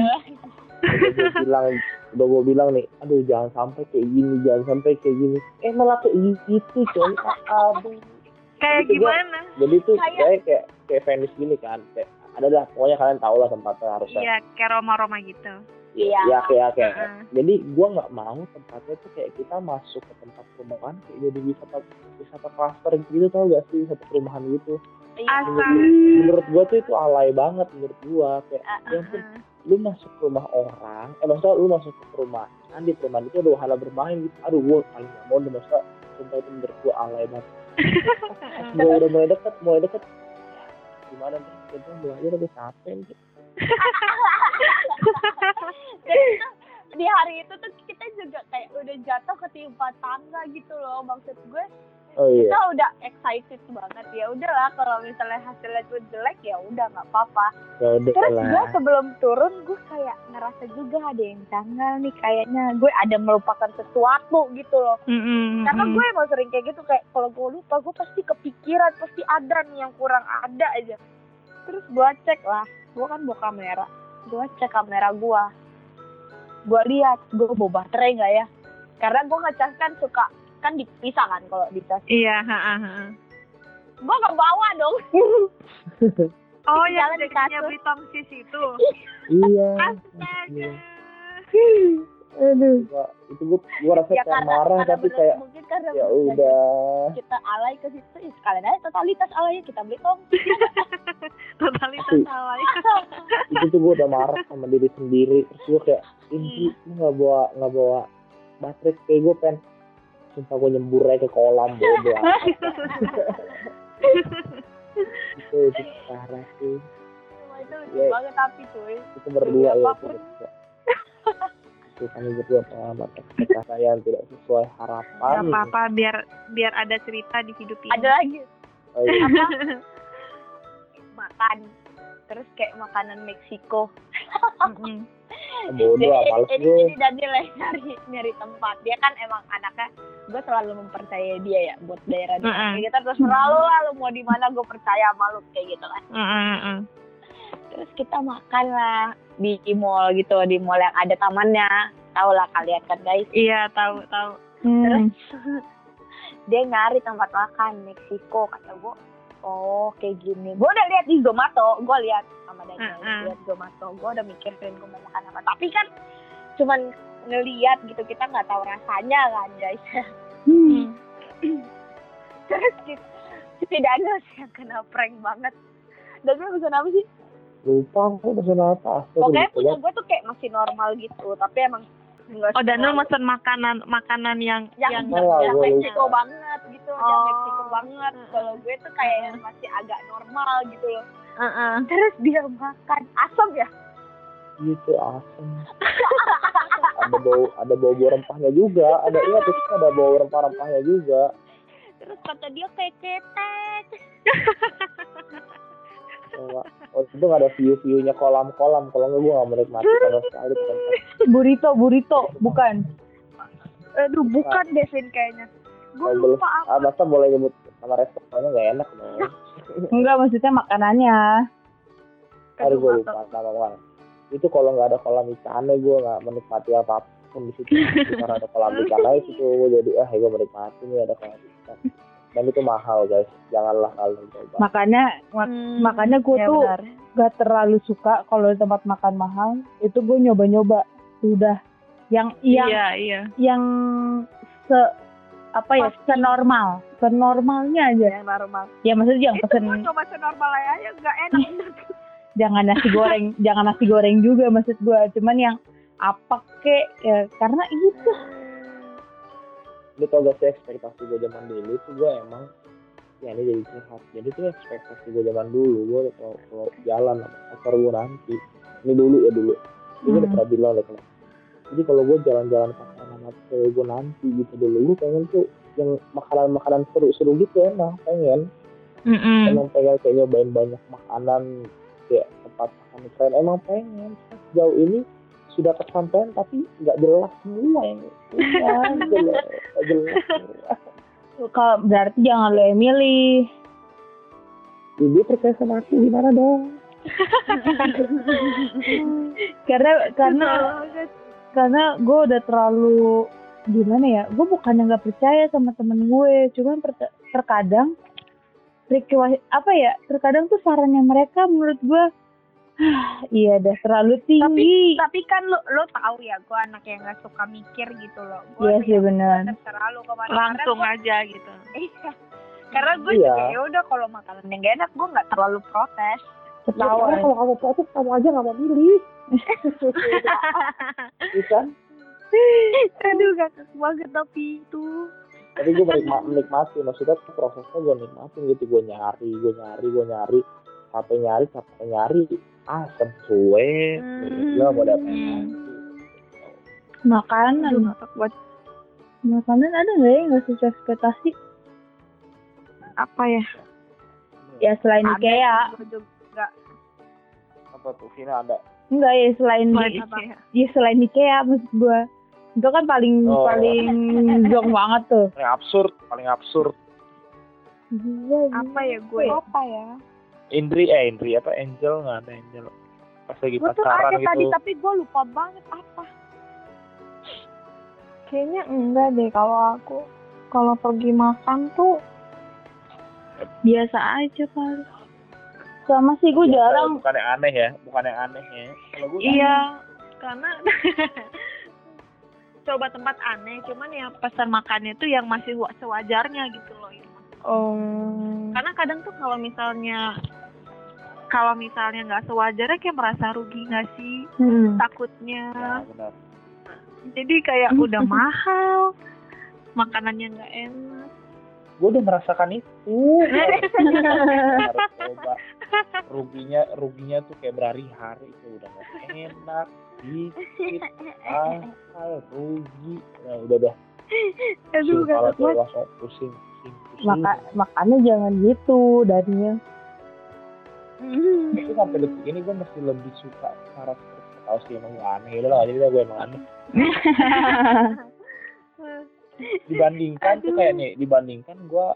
udah bilang udah gue bilang nih aduh jangan sampai kayak gini jangan sampai kayak gini. Eh malah kayak gitu coy. Aduh. Kayak Itu gua- gimana? jadi tuh Kayak- kayak kayak kayak Venice gini kan kayak ada dah pokoknya kalian tahu lah tempatnya harusnya. Iya, kayak Roma-Roma gitu. Iya. ya kayak kayak Heeh. jadi gua nggak mau tempatnya tuh kayak kita masuk ke tempat perumahan kayak jadi wisata wisata cluster gitu tau gak sih? Satu perumahan gitu. Iya. Menurut gua tuh itu alay banget menurut gua. Kayak Ah, ya ampun, lu masuk ke rumah orang eh maksudnya lu masuk ke perumahan di perumahan itu ada wahana bermain gitu. Aduh gua paling gak mau deh maksudnya sumpah itu menurut gua alay banget. Gua udah mulai deket mulai deket. Ya, gimana nih? Kita belajar udah capek nih. Dan itu, di hari itu tuh kita juga kayak udah jatuh ketimpa tangga gitu loh maksud gue. Oh iya. Kita udah excited banget. Ya udahlah kalau misalnya hasilnya tuh jelek ya udah nggak apa-apa. Ya terus lah. gue sebelum turun gue kayak ngerasa juga ada yang janggal nih kayaknya. Gue ada melupakan sesuatu gitu loh. Mm-mm. karena gue emang sering kayak gitu kayak kalau gue lupa gue pasti kepikiran pasti ada nih yang kurang ada aja. Terus gue cek lah gue kan bawa kamera gue cek kamera gue gue lihat gue bawa baterai nggak ya karena gue ngecas kan suka kan dipisah kan kalau dicas Iya, heeh, heeh. gue nggak bawa dong Oh, dekatnya kasur. beli tongsis itu. iya Astaga. Aduh. Gua- itu gua gua rasa ya kayak karena marah karena tapi bener- kayak mungkin karena ya udah. kita alay ke situ ya sekalian aja totalitas alaynya kita beli tong. Totalitas salah. itu tuh gua udah marah sama diri sendiri. Terus gua kayak ini lu nggak bawa nggak bawa baterai. Kayak gua pengen sumpah gua nyembur aja ke kolam bodoh amat. itu itu parah sih. Itu lucu Ya. banget tapi cuy. Itu berdua ya itu apa pun. berdua itu kami berdua pengalaman ekspektasi yang tidak sesuai Gak harapan apa-apa, biar biar ada cerita di hidup ini. ada lagi oh, iya. makan terus kayak makanan Meksiko Mm-mm. bodoh jadi ini, gue ini Daniel yang nyari nyari tempat dia kan emang anaknya gue selalu mempercayai dia ya buat daerah dia Mm-mm. kayak gitu terus selalu lah lu mau di mana gue percaya sama lu kayak gitu kan Mm-mm, mm-mm. terus kita makan lah di mall gitu di mall yang ada tamannya. Tau lah kalian kan guys. Iya, tahu tahu. Hmm. dia nyari tempat makan Meksiko kata gue oh kayak gini. Gue udah lihat di Zomato. Gue lihat sama Daniel Mm-mm. lihat Zomato. Gue udah mikirin gue mau makan apa. Tapi kan cuman ngeliat gitu kita nggak tahu rasanya kan guys. Hmm. terus kita si Daniel sih yang kena prank banget. Daniel pesan apa sih lupa aku pesan apa? Astaga, pokoknya punya gue tuh kayak masih normal gitu tapi emang Oh, Daniel mesen makanan makanan yang yang yang yang, yang Meksiko banget gitu yang Oh. Meksiko banget. Kalau gue tuh kayak yang masih agak normal gitu loh. Heeh. terus dia makan asam ya? Gitu asem ada bau ada bau bau rempahnya juga. Ada iya terus ada bau rempah rempahnya juga. Terus kata dia kayak ketek Coba. oh itu nggak ada view viewnya kolam kolam kalau nggak gue nggak menikmati sama sekali tempat Burrito, burrito, bukan. aduh bukan. Devin kayaknya. Gue belum. lupa apa. Ah masa boleh nyebut nama restorannya nggak enak dong Enggak, maksudnya makanannya. Aduh gue lupa nama mana itu kalau nggak ada kolam ikannya gue nggak menikmati apa pun di situ. Karena ada kolam ikannya itu gue jadi ah gue menikmati nih ada kolam ikan dan itu mahal guys janganlah kalian coba Makanya mak- Hmm, makanya gue ya tuh benar. gak terlalu suka kalau di tempat makan mahal. Itu gue nyoba-nyoba. Sudah. Yang yang Iya, iya. yang se apa ya Pasti. senormal senormalnya aja yang normal ya maksudnya itu pesen gue coba senormal aja nggak enak jangan nasi goreng jangan nasi goreng juga maksud gue cuman yang apa kek ya karena itu lu tau gak sih ekspektasi gue zaman dulu tuh gue emang ya ini jadi sehat jadi tuh ekspektasi gue zaman dulu gue kalau kalau jalan sama pacar gue nanti. Ini dulu ya dulu. Ini gue udah Hmm. pernah bilang deh kalau jadi kalau gue jalan-jalan pacaran sama cewek gue nanti gitu dulu gue pengen tuh yang makanan-makanan seru-seru gitu emang pengen. Mm-mm. emang pengen kayak nyobain banyak makanan kayak dipatahkan Israel emang pengen. Sejauh ini sudah kesampaian tapi nggak jelas semua yang jelas nggak jelas. Kalau berarti jangan lo yang milih. Ibu percaya sama aku gimana dong Karena karena karena gue udah terlalu gimana ya gue bukannya nggak percaya sama temen gue cuman per- terkadang request apa ya terkadang tuh sarannya mereka menurut gue iya dah terlalu tapi tinggi. tapi kan lo lo tahu ya gue anak yang nggak suka mikir gitu loh. Iya sih benar. ke mana. Langsung karena aja gitu. Gua, iya. karena gue Iya. juga ya udah kalau makanan yang gak enak gue nggak terlalu protes. Ya, karena kalau kamu protes kamu aja nggak mau milih. Iya kan? Aduh gak banget tapi itu. Tapi gue menikma- menikmati maksudnya tuh prosesnya gue nikmatin gitu. Gue nyari gue nyari gue nyari. Capek nyari capek nyari asam suwe gue mau dapet makanan. Buat makanan ada nggak ya nggak sesuai ekspektasi? Apa ya? Ya selain Ada Ikea. juga. Apa tuh Vina ada? Enggak ya selain Selain apa? Ikea. ya selain Ikea maksud gue itu kan paling Oh. paling zong banget tuh. Paling absurd paling absurd. Gila, apa ya gue? Apa ya Indri eh Indri apa Angel nggak ada Angel. Pas lagi gue tuh pacaran ada gitu. tadi tapi gue lupa banget apa. Kayaknya enggak deh kalau aku kalau pergi makan tuh biasa aja kali sama sih gue jarang. bukan yang aneh ya bukan yang aneh ya. Kalau gue iya karena coba tempat aneh cuman ya pesan makannya tuh yang masih wa- sewajarnya gitu loh ini oh karena kadang tuh kalau misalnya kalau misalnya nggak sewajarnya kayak merasa rugi nggak sih? Hmm. takutnya. Ya, benar. Jadi kayak udah mahal makanannya nggak enak. Gue udah merasakan itu. Harus coba. Ruginya ruginya tuh kayak berhari-hari itu udah gak enak dikit mahal rugi. Nah udah dah aduh kepala gak tuh langsung pusing pusing pusing Maka, makanya jangan gitu Daniel. Tapi sampai detik ini gue masih lebih suka cara seperti tahu sih emang gue aneh udah lah jadi gue emang aneh. Dibandingkan tuh kayak nih dibandingkan gue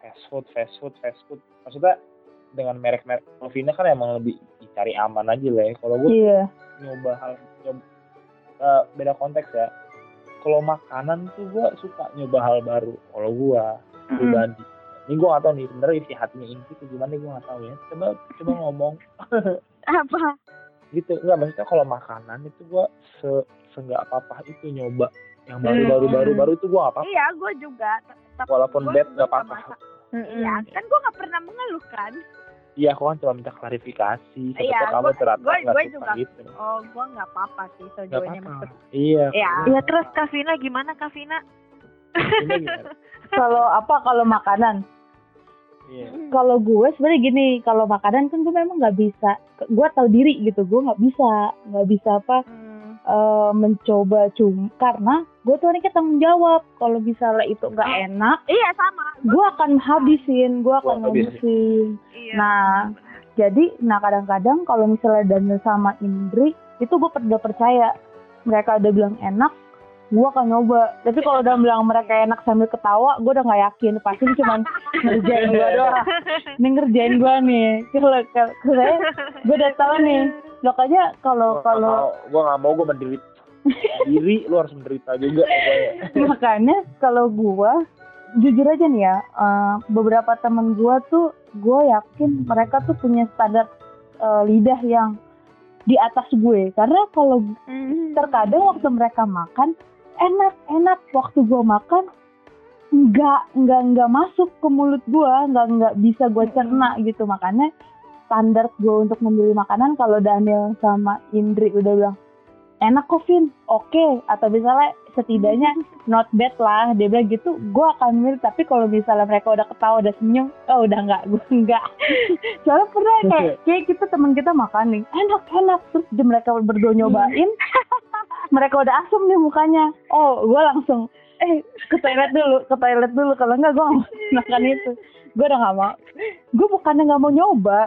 fast food fast food fast food. Maksudnya dengan merek-merek kalau Vina kan emang lebih dicari aman aja lah ya. Kalau gue iya. nyoba hal nyoba, eh, beda konteks ya kalau makanan tuh gue suka nyoba hal baru. Kalau gue pribadi. Ini gue gak tahu nih sebenarnya isi hatinya Inti tuh gimana gue gak tahu ya. Coba coba ngomong. Apa? Gitu. Nggak maksudnya kalau makanan itu gue se seenggak apa apa itu nyoba. Yang baru baru baru baru itu gue apa iya gue juga. Walaupun gua nggak apa-apa. masak. iya kan gue nggak pernah mengeluh kan iya aku kan cuma minta klarifikasi. Iya, kamu ternyata gua suka juga. gitu. oh gue nggak apa-apa sih nggak sejauh ini apa-apa. maksud iya. Iya. ya terus Kavina gimana Kavina kalau apa kalau makanan? Iya. Kalau gue sebenarnya gini kalau makanan kan gue memang nggak bisa gue tahu diri gitu gue nggak bisa nggak bisa apa Hmm. Eh, mencoba cum karena gue tuh orangnya tanggung jawab. Kalau misalnya itu nggak enak iya sama. gue akan habisin gue akan habisin. iya. Nah, jadi nah kadang-kadang kalau misalnya Daniel sama Indri itu gue udah percaya. Mereka udah bilang enak gue akan nyoba. Tapi kalau udah bilang mereka enak sambil ketawa gue udah nggak yakin. Pasti ini cuma ngerjain gue doang. Ini ngerjain gue nih. Kalau kalau saya gue udah tahu nih. Makanya kalau kalau mau. Gue nggak mau gue menderita diri lu harus menderita juga pokoknya. Makanya kalau gue jujur aja nih ya eh, beberapa temen gue tuh gue yakin mereka tuh punya standar eh, lidah yang di atas gue. Karena kalau terkadang waktu mereka makan enak enak. Waktu gue makan nggak nggak nggak masuk ke mulut gue nggak nggak bisa gue cerna gitu. Makanya standar gue untuk memilih makanan kalau Daniel sama Indri udah bilang enak kok Vin. Oke. Atau misalnya setidaknya not bad lah. Dia bilang gitu gue akan milih. Tapi kalau misalnya mereka udah ketawa udah senyum oh udah nggak gue nggak. Soalnya pernah kayak kayak kita teman kita makan nih enak enak. Terus mereka berdua nyobain mereka udah asem nih mukanya. Oh gue langsung eh ke toilet dulu ke toilet dulu. Kalau enggak gue makan itu. Gue udah nggak mau. Gue bukannya nggak mau nyoba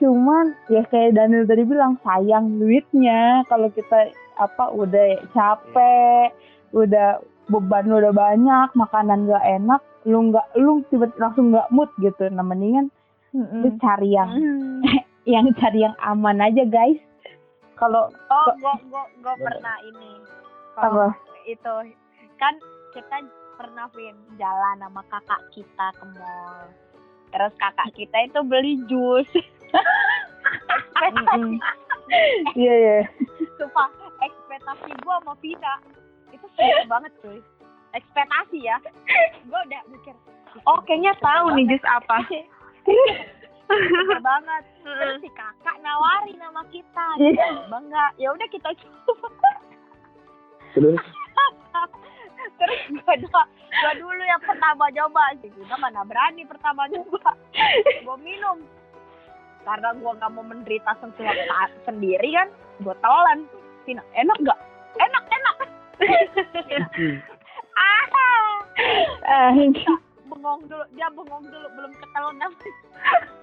cuman ya kayak Daniel tadi bilang sayang duitnya. Kalau kita apa udah capek udah beban udah banyak makanan gak enak lu nggak lu tiba langsung nggak mood gitu. Nah mendingan lu cari yang Hmm. yang cari yang aman aja guys kalau Oh, gua gua gua pernah ini. apa Kalau itu kan kita pernah Vin jalan sama kakak kita ke mall. Terus kakak kita itu beli jus. ekspektasi, iya iya sumpah, ekspektasi gua sama Vina itu seru banget cuy. Ekspektasi ya. Gua udah mikir. Oh, kayaknya tahu nih jus apa. Banget. Terus si kakak nawarin sama kita. Bangga. Ya udah kita coba. terus Terus gua, do- gua dulu yang pertama coba sih. Gua mana berani pertama coba. Gua minum. Karena gua nggak mau menderita sesuatu sendiri kan. Gua telan. Vina, enak nggak? Enak, enak. ah, Eh, bengong dulu. Dia bengong dulu. Belum namanya.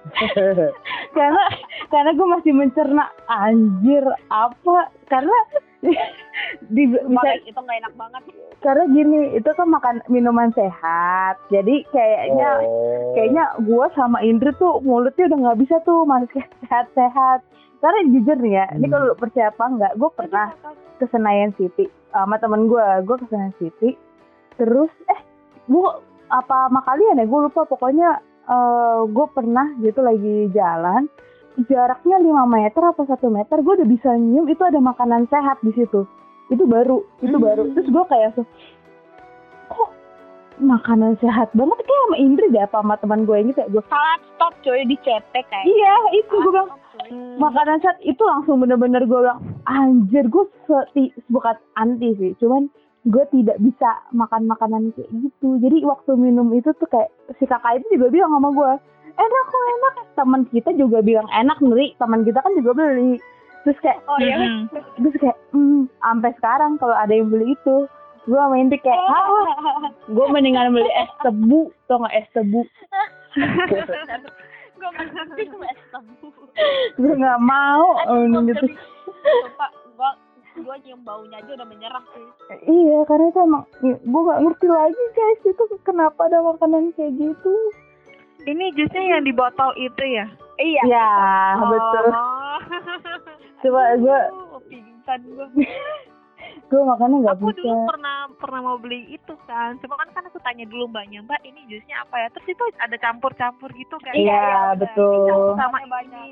karena karena gue masih mencerna anjir apa karena di bisa itu nggak enak banget. karena gini itu kan makan minuman sehat jadi kayaknya Oh. kayaknya gue sama Indri tuh mulutnya udah nggak bisa tuh masuk sehat-sehat karena jujur nih ya ini Hmm. kalau lu percaya apa nggak gue pernah ke Senayan City sama temen gue gue ke Senayan City terus eh gue apa sama kalian ya? Gue lupa pokoknya eh gue pernah gitu lagi jalan jaraknya 5 meter apa satu meter gue udah bisa nyium itu ada makanan sehat di situ. Itu baru itu Hmm. baru. Terus gue kayak so, kok makanan sehat banget? Kayak sama Indri deh apa sama teman gue yang gitu ya. Gue Salat stop coy di CP kayak. iya itu gue bilang coy. makanan sehat. Itu langsung bener-bener gue bilang anjir gue seti bukan anti sih cuman gue tidak bisa makan makanan kayak gitu. Jadi waktu minum itu tuh kayak si kakak itu juga bilang sama gue enak kok enak. Teman kita juga bilang enak nih teman kita kan juga beli. Terus kayak Oh iya. Mm-mm. terus kayak hmm sampai sekarang kalau ada yang beli itu. Gue sama Indri kayak ah gue mendingan beli es tebu tau nggak es tebu? Gue tuh nggak mau. Gitu gua nyium baunya aja udah menyerah sih. Iya, karena itu emang gue gak ngerti lagi guys itu kenapa ada makanan kayak gitu. Ini jusnya yang di botol itu ya? Iya. Ya, betul. Oh. Coba gue Oh, pingsan gua. gue makannya nggak Aku bisa. dulu pernah pernah mau beli itu kan. Cuma kan kan aku tanya dulu mbaknya, Mbak ini jusnya apa ya? Terus itu ada campur-campur gitu kan. Iya, Iya, betul. Dicampur sama Banyak. ini.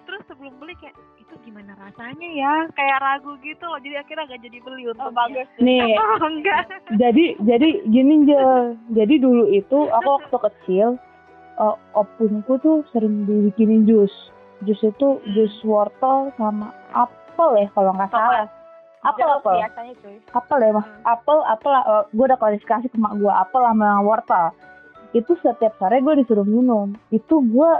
Terus sebelum beli kayak itu gimana rasanya ya? Kayak ragu gitu loh. Jadi akhirnya gak jadi beli untuk Oh bagus. Nih, Oh, enggak. jadi jadi gini aja. Jadi dulu itu aku waktu kecil eh, opungku tuh sering dibikinin jus. Jus itu jus wortel sama apel ya kalau nggak salah. Apel apel. biasanya cuy. apel ya mas apel apel uh, gue udah klarifikasi ke mak gue apel sama wortel itu setiap sore gue disuruh minum itu gue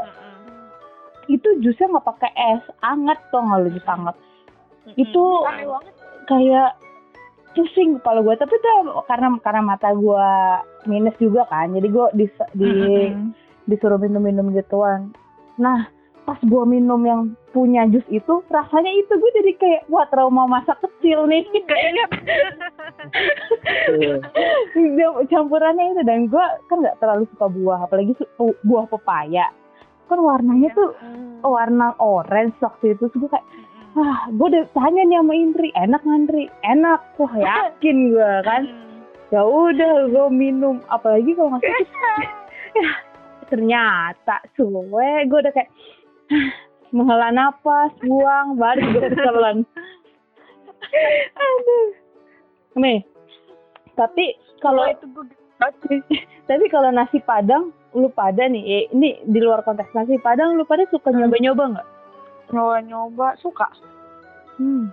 itu jusnya nggak pakai es anget tuh nggak jus anget. Itu kayak pusing kepala gue tapi tuh karena karena mata gue minus juga kan jadi gue di, di disuruh minum-minum gituan. Nah pas gue minum yang punya jus itu rasanya itu gue jadi kayak wah trauma masa kecil nih. Keinget. Dia- campurannya itu dan gue kan nggak terlalu suka buah apalagi buah pepaya kan warnanya tuh warna orange waktu itu terus gue kayak ah gue udah tanya nih sama Indri enak nggak, Indri? Enak wah yakin gue kan. Ya udah gue minum apalagi kalau nggak sakit. Ya, ternyata suwe gue udah kayak menghela napas buang baru gue telan aduh. Nih tapi kalau itu gue tapi kalau nasi padang lu pada nih eh, ini di luar konteks nasi padang lu pada suka nyoba nyoba nggak nyoba nyoba suka. hmm.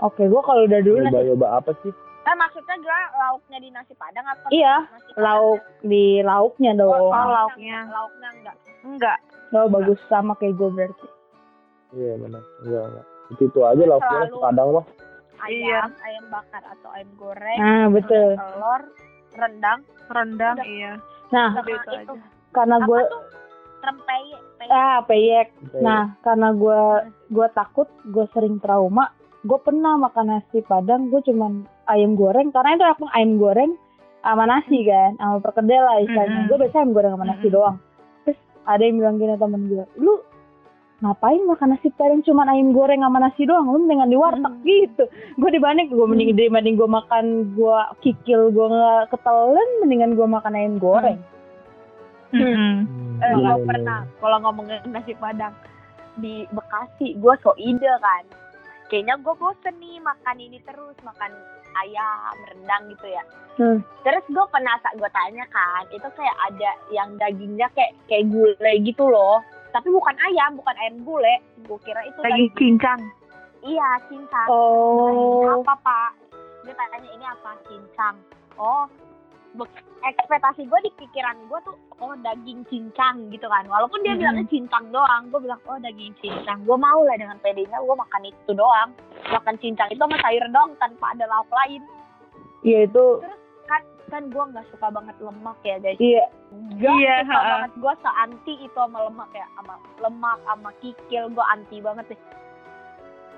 oke gua kalau udah dulu nasi Nyoba-nyoba apa sih? Eh maksudnya gue lauknya di nasi padang atau Iya, nasi padang? lauk di lauknya dong Oh, lauknya. lauknya. Lauknya enggak. Enggak. oh bagus sama kayak gue berarti Iya benar. Enggak enggak. Itu itu aja Selalu. pokoknya kadang mah. Ayam, Iya. ayam bakar atau ayam goreng, nah betul telur, rendang, Rendang Udah. iya. Nah Udah itu itu. aja. karena gue tuh? Rempeye, pe, ah peyek nah karena gue gue takut gue sering trauma gue pernah makan nasi padang gue cuman ayam goreng karena itu aku ayam goreng sama nasi kan sama perkedel lah istilahnya Mm-mm. gue biasa ayam goreng sama nasi Mm-mm. doang terus ada yang bilang gini temen gue lu ngapain makan nasi padang cuman ayam goreng sama nasi doang lu mendingan di warteg Mm. gitu. Gue dibanding gue mending dibanding gue makan gue kikil gue nggak ketelan mendingan gue makan ayam goreng. Mm-mm. Eh, Iya, gue iya, pernah. kalau ngomongin nasi padang di Bekasi gue so ide kan. Kayaknya gue bosen nih makan ini terus makan ayam rendang gitu ya. Hmm. terus gue pernah gue tanya kan itu kayak ada yang dagingnya kayak kayak gulai gitu loh tapi bukan ayam bukan ayam gulai. Gue kira itu Lagi daging. cincang. iya cincang. Oh. Apa pak? Dia tanya ini apa cincang? Oh ekspektasi gue di pikiran gue tuh oh daging cincang gitu kan. Walaupun dia Mhm. bilangnya cincang doang gue bilang oh daging cincang. Gue mau lah dengan pedenya gue makan itu doang. Makan cincang itu sama sayur doang tanpa ada lauk lain. Iya itu kan kan gue nggak suka banget lemak ya guys. Iya. Gak Iya, suka ha-ha. banget. Gue seanti itu sama lemak ya sama lemak sama kikil. Gue anti banget deh.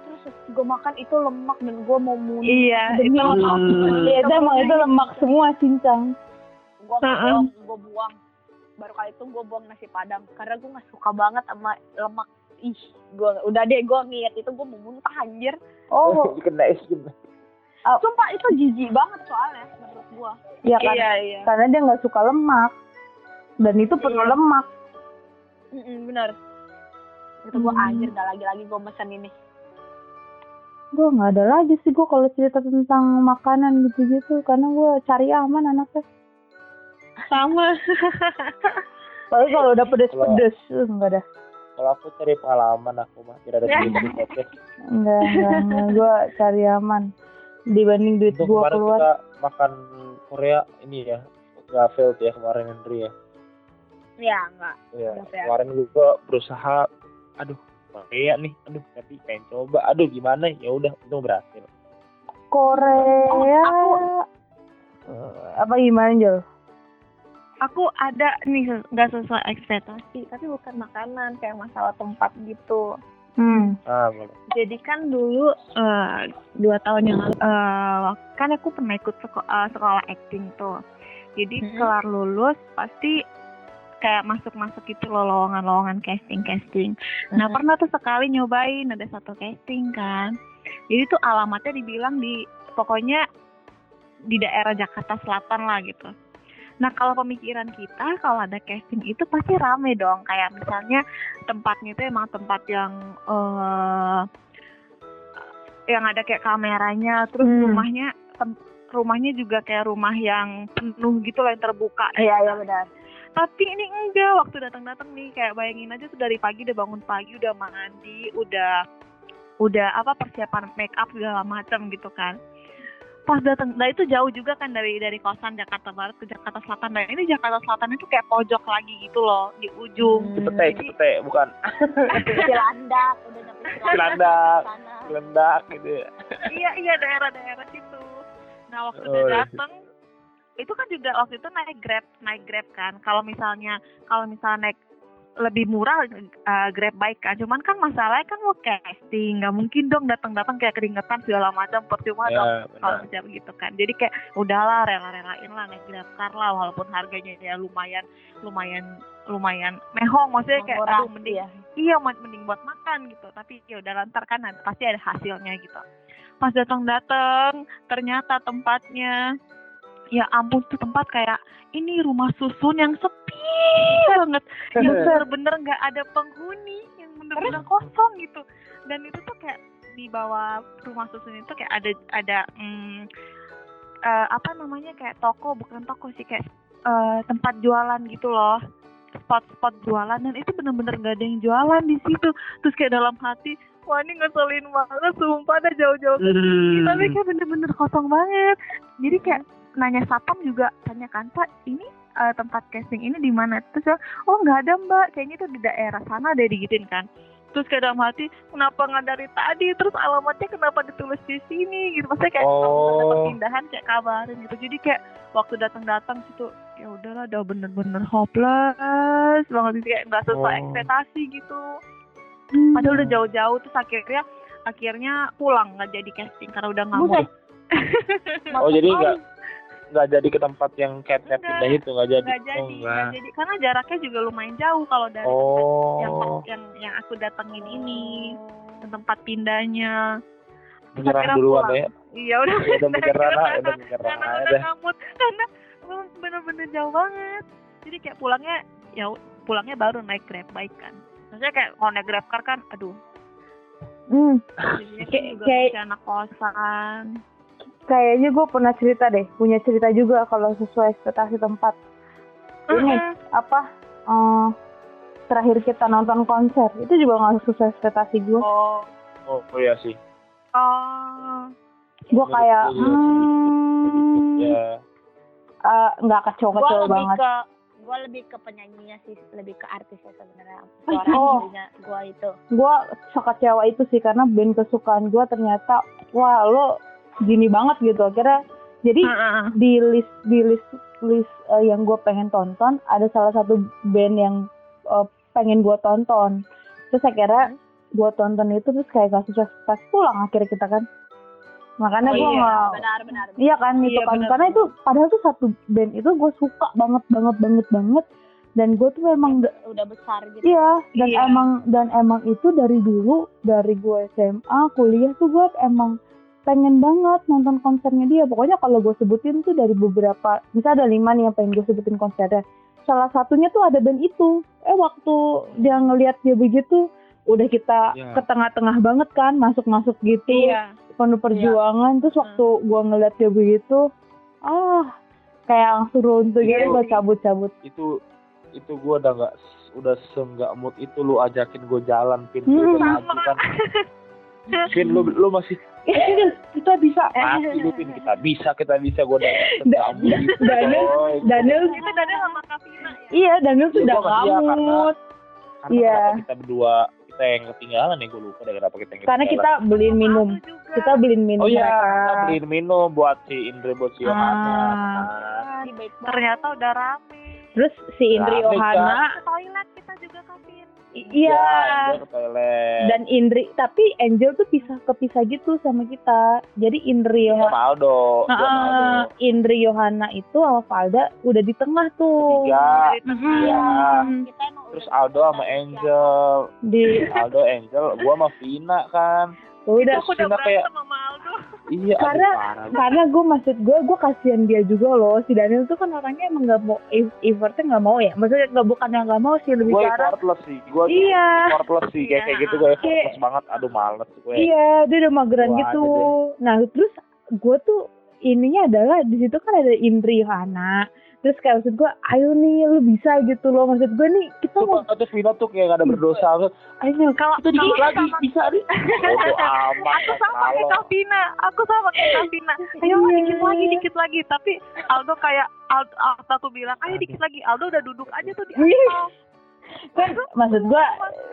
Terus gue makan itu lemak dan gue mau muntah Iya, Demi itu Allah. Hmm. iya itu emang itu lemak semua cincang. Gue bohong gue buang. Baru kali itu gue buang nasi padang. Karena gue nggak suka banget sama lemak. Ih gue udah deh gue ngeliat itu gue mau muntah anjir. Oh. Kena es gitu. sumpah itu jijik banget soalnya menurut gue iya kan Iya, iya. karena dia nggak suka lemak dan itu perlu Iya. lemak bener itu gue Hmm. anjir gak lagi lagi gue mesen ini gue nggak ada lagi sih gue kalau cerita tentang makanan gitu-gitu karena gue cari aman anaknya Sama. Tapi kalau udah pedes-pedes uh, enggak dah Kalau aku cari pengalaman aku mah tidak ada cerita di podcast. enggak enggak, enggak. gue cari aman dibanding duit Itu gue kemarin keluar kita makan Korea ini ya, nggak fail ya kemarin Henry ya. ya enggak Iya. Nggak fail. Kemarin juga berusaha, aduh Korea nih, aduh tapi pengen coba, aduh gimana? Ya udah, itu berhasil. Korea Eh, apa gimana Jol? Aku ada nih nggak sesuai ekspektasi, tapi bukan makanan, kayak masalah tempat gitu. Hmm. Ah. Jadi kan dulu eh, dua tahun yang lalu, eh, kan aku pernah ikut seko- eh, sekolah acting tuh. Jadi Mhm. kelar lulus pasti kayak masuk-masuk gitu loh lowongan-lowongan casting-casting. Nah Mhm. pernah tuh sekali nyobain ada satu casting kan. Jadi tuh alamatnya dibilang di pokoknya di daerah Jakarta Selatan lah gitu. Nah kalau pemikiran kita kalau ada casting itu pasti rame dong. Kayak misalnya tempatnya itu emang tempat yang eh yang ada kayak kameranya, terus Hmm. rumahnya rumahnya juga kayak rumah yang penuh gitu loh yang terbuka. iya iya benar Tapi ini enggak, waktu datang-datang nih kayak bayangin aja tuh dari pagi udah bangun pagi, udah mandi, udah udah apa persiapan make up segala macam gitu kan. Pas datang, nah itu jauh juga kan dari dari kosan Jakarta Barat ke Jakarta Selatan. Nah ini Jakarta Selatan itu kayak pojok lagi gitu loh di ujung. Hmm. Cepete, cepete, bukan Cilandak udah nyampe Cilandak. sana. lendak gitu ya. iya iya daerah-daerah situ. Nah waktu Oh, udah iya. datang itu kan juga waktu itu naik grab naik grab kan. Kalau misalnya kalau misalnya naik lebih murah uh, grab bike kan. Cuman kan masalahnya kan mau casting nggak mungkin dong datang-datang kayak keringetan segala macam percuma dong Ya, kalau benar. bisa begitu kan. Jadi kayak udahlah rela-relain lah naik grab car lah walaupun harganya ya lumayan lumayan lumayan mehong maksudnya kayak Menguras, aduh mending ya. iya mending buat makan gitu tapi ya udah lantar kan pasti ada hasilnya gitu pas datang datang ternyata tempatnya ya ampun tuh tempat kayak ini rumah susun yang sepi banget. Yang bener-bener nggak ada penghuni yang bener-bener kosong gitu. Dan itu tuh kayak di bawah rumah susun itu kayak ada ada mm, eh, apa namanya kayak toko bukan toko sih kayak eh, tempat jualan gitu loh. Spot-spot jualan. Dan itu bener-bener gak ada yang jualan di situ. Terus kayak dalam hati wah ini ngeselin banget sumpah ada jauh-jauh tapi kayak bener-bener kosong banget. Jadi kayak nanya sapam juga tanya kan pak ini eh, tempat casting ini di mana? Terus oh nggak ada mbak. Kayaknya itu di daerah sana deh digituin kan. Terus kayak dalam hati kenapa nggak dari tadi? Terus alamatnya kenapa ditulis di sini? Gitu. Maksudnya kayak kalau misalnya Oh. perpindahan kayak kabarin gitu. Jadi kayak waktu datang-datang situ ya udahlah udah bener-bener hopeless banget gitu. Kayak nggak sesuai Oh. ekspektasi gitu. Hmm. padahal udah jauh-jauh terus akhirnya akhirnya pulang nggak jadi casting karena udah nggak mau Oh jadi nggak nggak jadi ke tempat yang kayak pindah itu nggak jadi. nggak jadi Oh enggak. jadi karena jaraknya juga lumayan jauh kalau dari tempat yang Oh. yang yang aku datengin ini ke tempat pindahnya Menyerah duluan pulang. ya. iya udah Ya udah menyerah, karena- udah menyerah karena udah dah. ngamut karena emang bener-bener jauh banget jadi kayak pulangnya ya pulangnya baru naik grab bike kan maksudnya kayak kalau naik grab car kan aduh Hmm. jadinya Kayak- anak kosan Kayaknya gue pernah cerita deh, punya cerita juga kalau sesuai ekspektasi tempat. Ini Heeh. apa? eh, terakhir kita nonton konser itu juga nggak sesuai ekspektasi gue. oh Oh, iya sih. oh Gue kayak Iya, iya. hmm, Ya. eh, nggak kacau-kacau lebih banget. ke gue lebih ke penyanyinya sih lebih ke artisnya sebenarnya suara Oh. gue itu Gue sekecewa itu sih karena band kesukaan gue ternyata wah lo gini banget gitu akhirnya. Jadi Heeh. di list di list list eh, yang gue pengen tonton ada salah satu band yang eh, pengen gue tonton terus akhirnya gue tonton itu terus kayak gak sukses pas pulang akhirnya kita kan makanya Oh gue iya, nggak benar benar iya kan itu Iya, kan benar, karena benar. itu padahal tuh satu band itu gue suka banget banget banget banget dan gue tuh memang da- udah besar gitu iya dan Iya. emang dan emang itu dari dulu dari gue SMA kuliah tuh gue emang pengen banget nonton konsernya dia. Pokoknya kalau gue sebutin tuh dari beberapa bisa ada lima nih yang pengen gue sebutin konsernya. Salah satunya tuh ada band itu. Eh waktu dia ngelihat dia begitu udah kita Iya. ke tengah-tengah banget kan masuk-masuk gitu. Iya. Penuh perjuangan. Terus waktu gua ngeliat dia begitu ah kayak langsung runtuh gitu Iya. gua cabut-cabut. Itu itu gua udah nggak udah seenggak mood itu lu ajakin gue jalan pin. Hmm, sama. kan. Pin lu lu masih eh Daniel, kita bisa. Masih lu pin kita. Bisa kita bisa gue udah Daniel. Daniel. Itu dari sama Kavina ya? Iya Daniel sudah ngamut. Karena Iya. kita berdua kita yang ketinggalan ya gue lupa deh kenapa kita yang karena kita beliin minum. kita beliin minum. Oh iya kita beliin minum buat si Indri buat si Yohana Ah. kan. Ternyata udah rame. Terus si Indri Yohana iya. Toilet dan Indri tapi Angel tuh pisah kepisah gitu sama kita. Jadi Indri sama Yohana Aldo dia sama Ah, Aldo. Indri Yohana itu sama Valda udah di tengah tuh. Tiga. Mhm. Iya. kita emang terus Aldo sama Angel. Di Aldo Angel gua sama Vina kan. Udah. Aku udah Cina kayak- sama Aldo iya Karena- parah. karena gue maksud gue gue kasihan dia juga loh. Si Daniel tuh kan orangnya emang nggak mau eff- effortnya nggak mau ya. Maksudnya nggak bukan yang nggak mau sih lebih gue ke arah effortless sih gue iya. effortless sih kayak kayak Iya. gitu gue Kayak- effortless banget. Aduh males gue iya dia udah mageran gitu. nah terus gue tuh ininya adalah di situ kan ada Indri Yohana terus kayak maksud gue ayo nih lu bisa gitu loh. Maksud gue nih kita mau Sumpah tuh Vino tuh kayak gak ada berdosa ayo kalau itu dikit lagi sama- bisa nih. Bodo amat aku sama kayak Kavina aku sama kayak Kavina. Ayo Iya. dikit lagi dikit lagi. Tapi Aldo kayak Aldo Aldo aku bilang ayo dikit lagi. Aldo udah duduk aja tuh di Iya. aspal kan maksud gue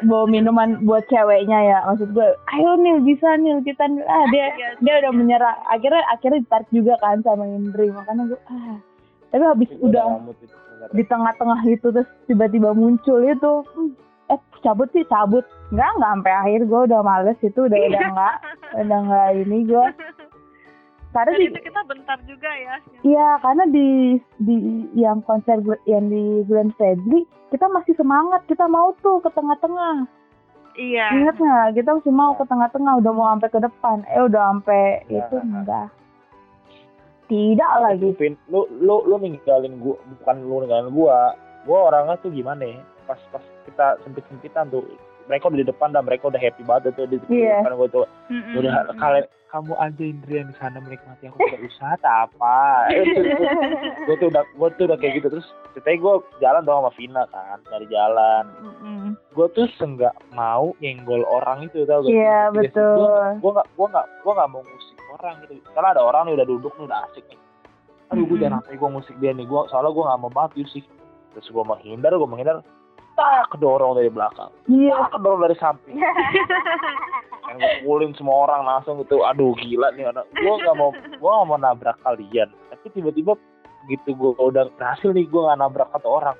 bawa minuman buat ceweknya ya. Maksud gue ayo Nil bisa Nil kita Nil. ah dia Iya. dia udah menyerah. Akhirnya akhirnya ditarik juga kan sama Indri. Makanya gue ah tapi habis udah di tengah-tengah itu terus tiba-tiba muncul itu hmm, eh cabut sih cabut. Nggak nggak sampai akhir gue udah males itu udah udah nggak udah nggak ini gue karena dan di itu kita bentar juga ya. Iya karena di di yang konser yang di Glenn Fredly kita masih semangat kita mau tuh ke tengah-tengah. Iya. Ingat nggak? Kita masih mau ke tengah-tengah udah mau sampai ke depan. Eh udah sampai Ya. itu enggak tidak lagi Vin lu lu lu ninggalin gua bukan lu ninggalin gua. Gua orangnya tuh gimana ya? Pas pas kita sempit sempitan tuh mereka udah di depan dan mereka udah happy banget tuh di Iya. depan gua tuh. Mm-mm. udah kalian kamu aja Indri yang di sana menikmati aku tidak usah tak apa. Gue tuh udah gue tuh udah kayak gitu. Terus ceritanya gue jalan dong sama Vina kan dari jalan. Mm-mm. gue tuh senggak mau nyenggol orang itu tau gak? Iya, betul. gue gak gue gak gue gak mau musik orang gitu. Kalau ada orang nih udah duduk nih udah asik nih. Aduh gue Mhm. jangan sampai gue musik dia nih. Gue soalnya gue gak mau banget musik. Terus gue menghindar gue menghindar. Tak kedorong dari belakang. Iya. tak kedorong dari samping. Yang gue pukulin semua orang langsung gitu. Aduh gila nih anak. Gue nggak mau gue nggak mau nabrak kalian. Tapi tiba-tiba gitu gue udah berhasil nih gue nggak nabrak satu orang.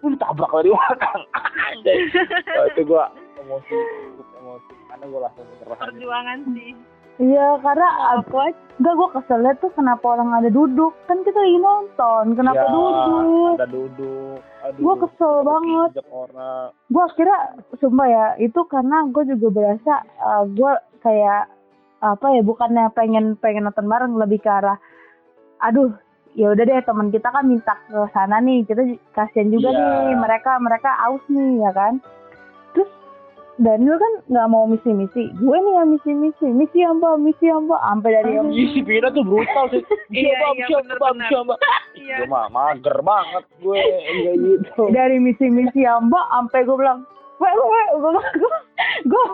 Gue ditabrak dari belakang. Wah, itu gue emosi emosi. Karena gue langsung perjuangan sih Iya, karena aku enggak gue keselnya tuh kenapa orang ada duduk. Kan kita lagi nonton, kenapa Ya, duduk? ada duduk aduh Gue kesel banget. Gue akhirnya, sumpah ya, itu karena gue juga berasa uh, gue kayak apa ya, bukannya pengen pengen nonton bareng lebih ke arah, aduh, ya udah deh teman kita kan minta ke sana nih, kita kasihan juga Iya. nih, mereka mereka aus nih ya kan. Daniel kan nggak mau misi-misi, gue nih yang misi-misi, misi mbak, misi mbak, sampai dari yang Ih, si Pina tuh brutal sih. Iya, iya, siapa. Iya. Gue mah mager banget gue kayak gitu. dari misi-misi sampai gue bilang, weh weh, gue gue gue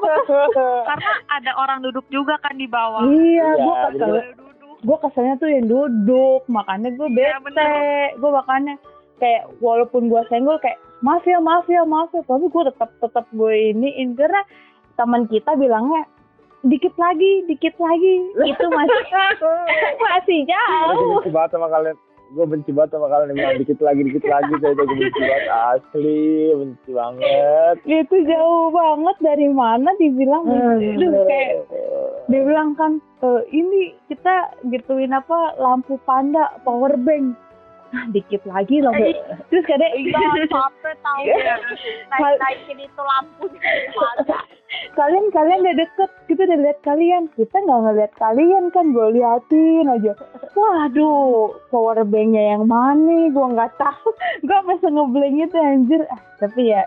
karena ada orang duduk juga kan di bawah. Iya, gue Iya, kesel, Ada duduk gue keselnya tuh yang duduk, makanya gue Iya, bete, gue makanya kayak walaupun gue senggol kayak maaf ya maaf ya maaf ya, tapi gue tetap tetap gue iniin karena teman kita bilangnya dikit lagi, dikit lagi, itu masih masih Gue jauh. benci banget sama kalian. Gue benci banget sama kalian yang bilang dikit lagi, dikit lagi. Saya gue benci banget. Asli, benci banget. Itu jauh banget dari mana dibilang Aduh, kayak dia bilang kan "E, ini kita gituin apa lampu panda power bank nah, dikit lagi loh Bu. terus kadang Iya, capek tau. Iya. Naik-naikin itu lampu kalian kalian udah deket kita udah lihat kalian. Kita nggak ngeliat kalian kan gue liatin aja. Waduh power banknya yang mana? Gue nggak tahu. Gue masih ngeblank itu anjir. Ah, tapi ya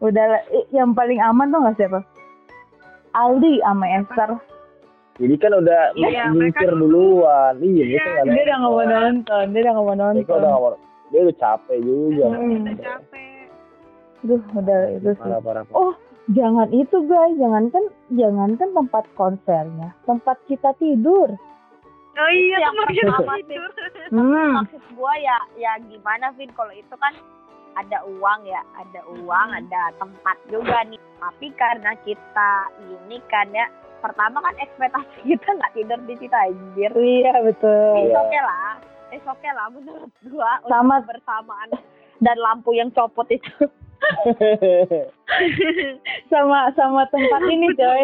udah yang paling aman tuh nggak siapa? Aldi sama Esther Jadi kan udah Iya, mikir mereka- duluan. Iya, itu nggak dia udah nggak mau nonton dia udah nggak mau nonton udah nggak mau. Dia udah capek juga. Hmm. udah capek Duh, udah itu sih. Parah, parah, parah. Oh, jangan itu guys, jangankan jangankan tempat konsernya, tempat kita tidur. oh iya Yang tempat kita tidur Hmm. Maksud gua ya, ya gimana Vin kalau itu kan ada uang ya, ada uang, ada tempat juga nih. Tapi karena kita ini kan ya, pertama kan ekspektasi kita nggak tidur di situ anjir. Iya betul. It's Iya. okay lah, it's okay lah menurut gua Sama- bersamaan dan lampu yang copot itu. sama sama tempat ini coy,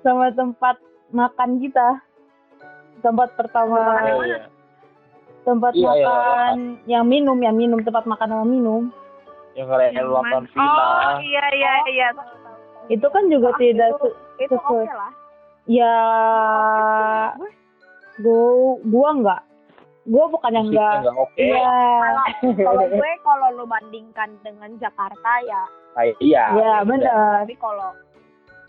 sama tempat makan kita. Tempat pertama, Iya. tempat Iya, iya, makan yang minum, yang minum tempat makan sama minum. Yang kalian Yang luapan oh iya iya iya Itu kan juga Ah, tidak itu, itu sesuai. oke lah. Ya gua gua enggak. Gua bukan yang enggak. nggak oke. Iya. Kalau gue kalau lu bandingkan dengan Jakarta ya, Kayak iya. Iya, benar. tapi kalau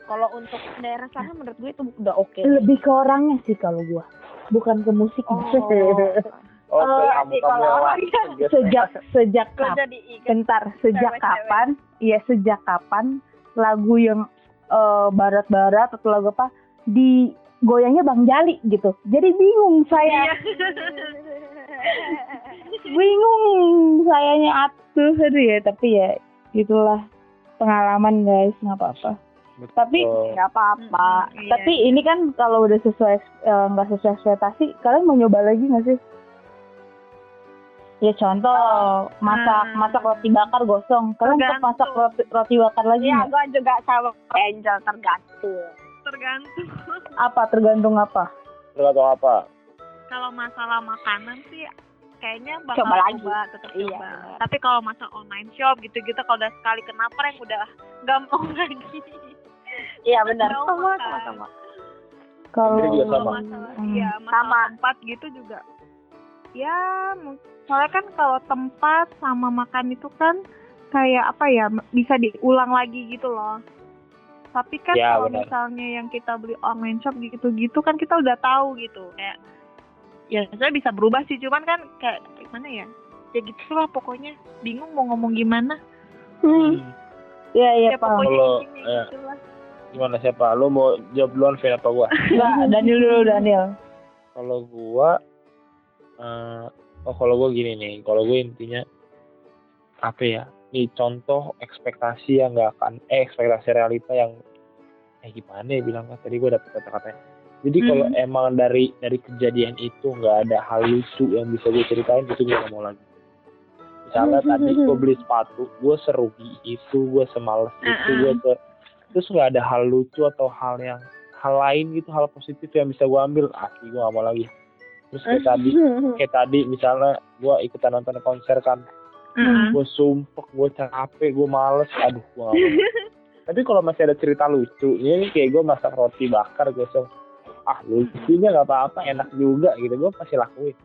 kalau untuk daerah sana menurut gue itu udah oke. Lebih ke orangnya sih kalau gua. Bukan ke musik. Oh, Oh, kamu sih, kamu orangnya lagi. sejak sejak Gue kapan bentar sejak kapan iya sejak kapan lagu yang eh, barat-barat atau lagu apa di goyangnya Bang Jali gitu jadi bingung saya Iya. bingung sayanya atuh aduh ya tapi ya itulah pengalaman guys nggak apa-apa tapi Oh. nggak apa-apa. Iya. tapi ini kan kalau udah sesuai eh, nggak sesuai ekspektasi kalian mau nyoba lagi nggak sih ya contoh masak Hmm. masak roti bakar gosong kalian tetap Tergantung. masak roti, roti bakar lagi Iya, nggak gue juga sama Angel tergantung. Tergantung apa tergantung apa Tergantung apa? kalau masalah makanan sih kayaknya bakal Coba lagi. coba, tetap Iya. coba. Tapi kalau masalah online shop gitu-gitu kalau udah sekali kena prank udah nggak mau lagi. Iya benar. Mau Sama sama sama. kalau masalah Hmm. iya masalah Sama. tempat gitu juga. Ya, soalnya kan kalau tempat sama makan itu kan kayak apa ya bisa diulang lagi gitu loh. Tapi kan Ya, kalau misalnya yang kita beli online shop gitu-gitu kan kita udah tahu gitu kayak ya sebenarnya bisa berubah sih cuman kan kayak gimana ya ya gitu lah pokoknya bingung mau ngomong gimana hmm. ya ya ya paham intinya ya. gitu lah Gimana siapa? Lu mau jawab duluan Vin apa gua? Nggak, Daniel dulu Daniel Kalau gua eh oh kalau gua gini nih, kalau gua intinya apa ya? Nih contoh ekspektasi yang nggak akan eh ekspektasi realita yang eh gimana ya bilang tadi gue dapet kata-katanya jadi Hmm. kalau emang dari dari kejadian itu nggak ada hal lucu yang bisa gue ceritain itu gue gak mau lagi. Misalnya tadi gue beli sepatu gue serugi itu gue semales itu Uh-uh. gue se terus nggak ada hal lucu atau hal yang hal lain gitu hal positif yang bisa gue ambil asli gue gak mau lagi. Terus kayak tadi kayak tadi misalnya gue ikutan nonton konser kan Gue sumpek gue capek gue males. Aduh gue gak mau. Tapi kalau masih ada cerita lucu ini kayak gue masak roti bakar gue langsung ah lucunya nggak apa-apa enak juga gitu. Gue pasti lakuin.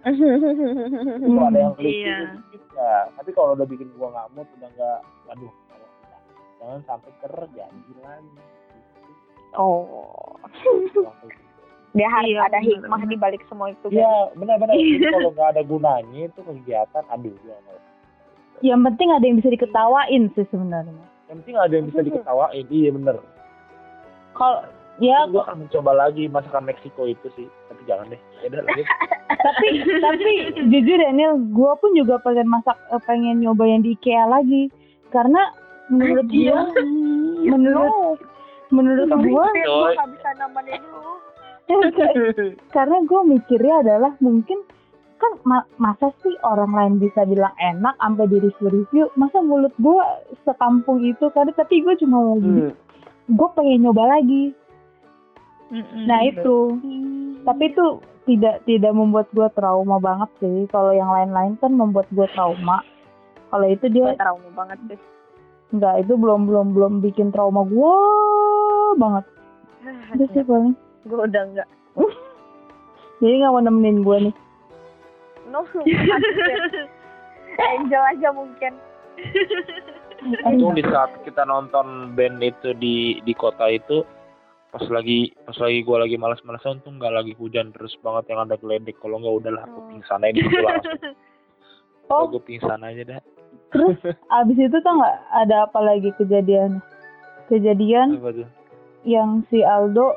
Kalau ada yang lucu Iya. ya. tapi kalau udah bikin gue nggak mood udah nggak aduh jangan sampai terjadi lagi oh. Gitu. Dia harus Iya, ada benar, hikmah benar. di balik semua itu Iya benar-benar. Jadi kalau nggak ada gunanya itu kegiatan aduh mau. Yang penting ada yang bisa diketawain sih sebenarnya. yang penting ada yang bisa diketawain. Iya bener Kalau ya gue akan mencoba lagi masakan Meksiko itu sih. Tapi jangan deh. Ya udah lanjut. Tapi tapi jujur Daniel, gue pun juga pengen masak eh, pengen nyoba yang di IKEA lagi. Karena menurut gue menurut menurut gue gue nggak bisa nemenin lu karena gue mikirnya adalah mungkin kan ma- masa sih orang lain bisa bilang enak sampai di review-review? Masa mulut gue sekampung itu? Karena tapi gue cuma mau Hmm. gue pengen nyoba lagi. Mm-mm. nah itu. Tapi itu tidak tidak membuat gue trauma banget sih. Kalau yang lain-lain kan membuat gue trauma. Kalau itu dia trauma banget sih. Enggak itu belum belum belum bikin trauma gue banget. Itu sih paling gue udah enggak jadi nggak mau nemenin gue nih. No Angel aja mungkin. Untung di saat kita nonton band itu di di kota itu pas lagi pas lagi gue lagi malas-malas untung nggak lagi hujan terus banget yang ada geledek. Kalau nggak udahlah aku Hmm. pingsan aja di situ langsung oh. Gue pingsan aja dah. Terus abis itu tuh nggak ada apa lagi kejadian? Kejadian apa tuh? yang si Aldo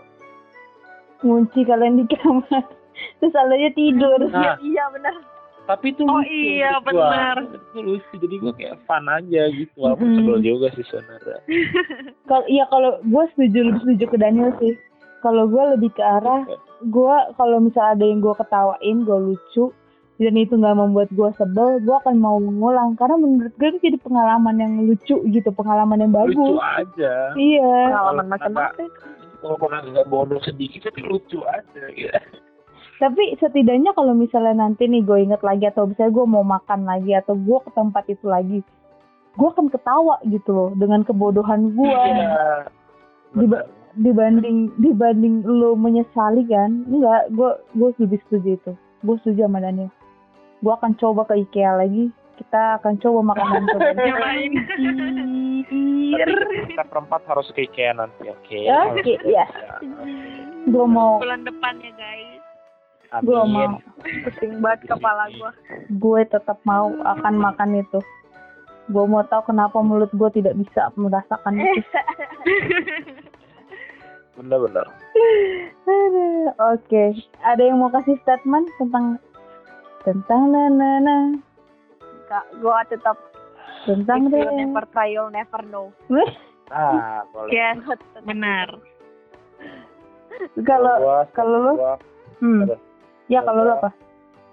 ngunci kalian di kamar. Terus Aldonya tidur. Nah. Iya benar. Tapi itu Oh lucu iya, benar. itu lucu. Jadi gue kayak fun aja gitu. Walaupun Mm-mm. sebel juga sih sebenarnya kalau iya kalau gue setuju lebih setuju ke Daniel sih. Kalau gue lebih ke arah gue kalau misalnya ada yang gue ketawain gue lucu dan itu nggak membuat gue sebel gue akan mau mengulang. Karena menurut gue itu jadi pengalaman yang lucu gitu pengalaman yang lucu bagus. aja. Iya. Pengalaman Kalau macam-macam walaupun agak bodoh sedikit tapi lucu aja gitu. Tapi setidaknya kalau misalnya nanti nih gue inget lagi atau misalnya gue mau makan lagi atau gue ke tempat itu lagi gue akan ketawa gitu loh dengan kebodohan gue. Iya. Diba- dibanding dibanding lo menyesali kan? Enggak gue gue lebih setuju itu. Gue setuju sama Daniel. Gue akan coba ke IKEA lagi kita akan coba makanan Nyobain. Tapi kita perempat harus ke IKEA nanti oke? Ya oke ya gue mau. Bulan depan ya guys. gue mau. Pusing banget kepala gue gue tetap mau akan makan itu. Gue mau tahu kenapa mulut gue tidak bisa merasakan itu. Bener-bener Aduh, Oke, ada yang mau kasih statement tentang tentang nana kak gue tetap tentang deh. never try you'll never know ah boleh Yes, benar. Kalau Gua- kalau lu, gua hmm, ya kalau lu apa?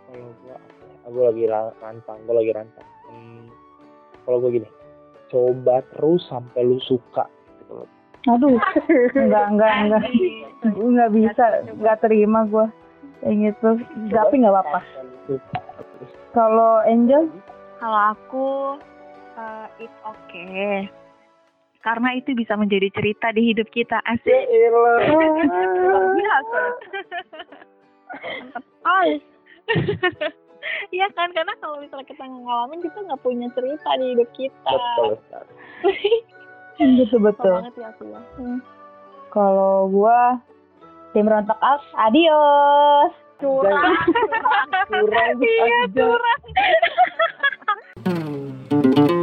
kalau gua aku lagi ra- rantang gua lagi rantang hmm, kalau gua gini coba terus sampai lu suka gitu loh. Aduh, enggak enggak enggak, gue nggak bisa, nggak terima gue yang itu. Tapi nggak apa-apa. Kalau Angel, Kalau aku uh, it's okay. Karena itu bisa menjadi cerita di hidup kita. Asik. biasa Iya kan, karena kalau misalnya kita ngalamin kita nggak punya cerita di hidup kita. betul sekali. betul Betul banget ya aku ya. Kalau gue tim rontok out, adios. curang curang Iya, curang. Mm-hmm.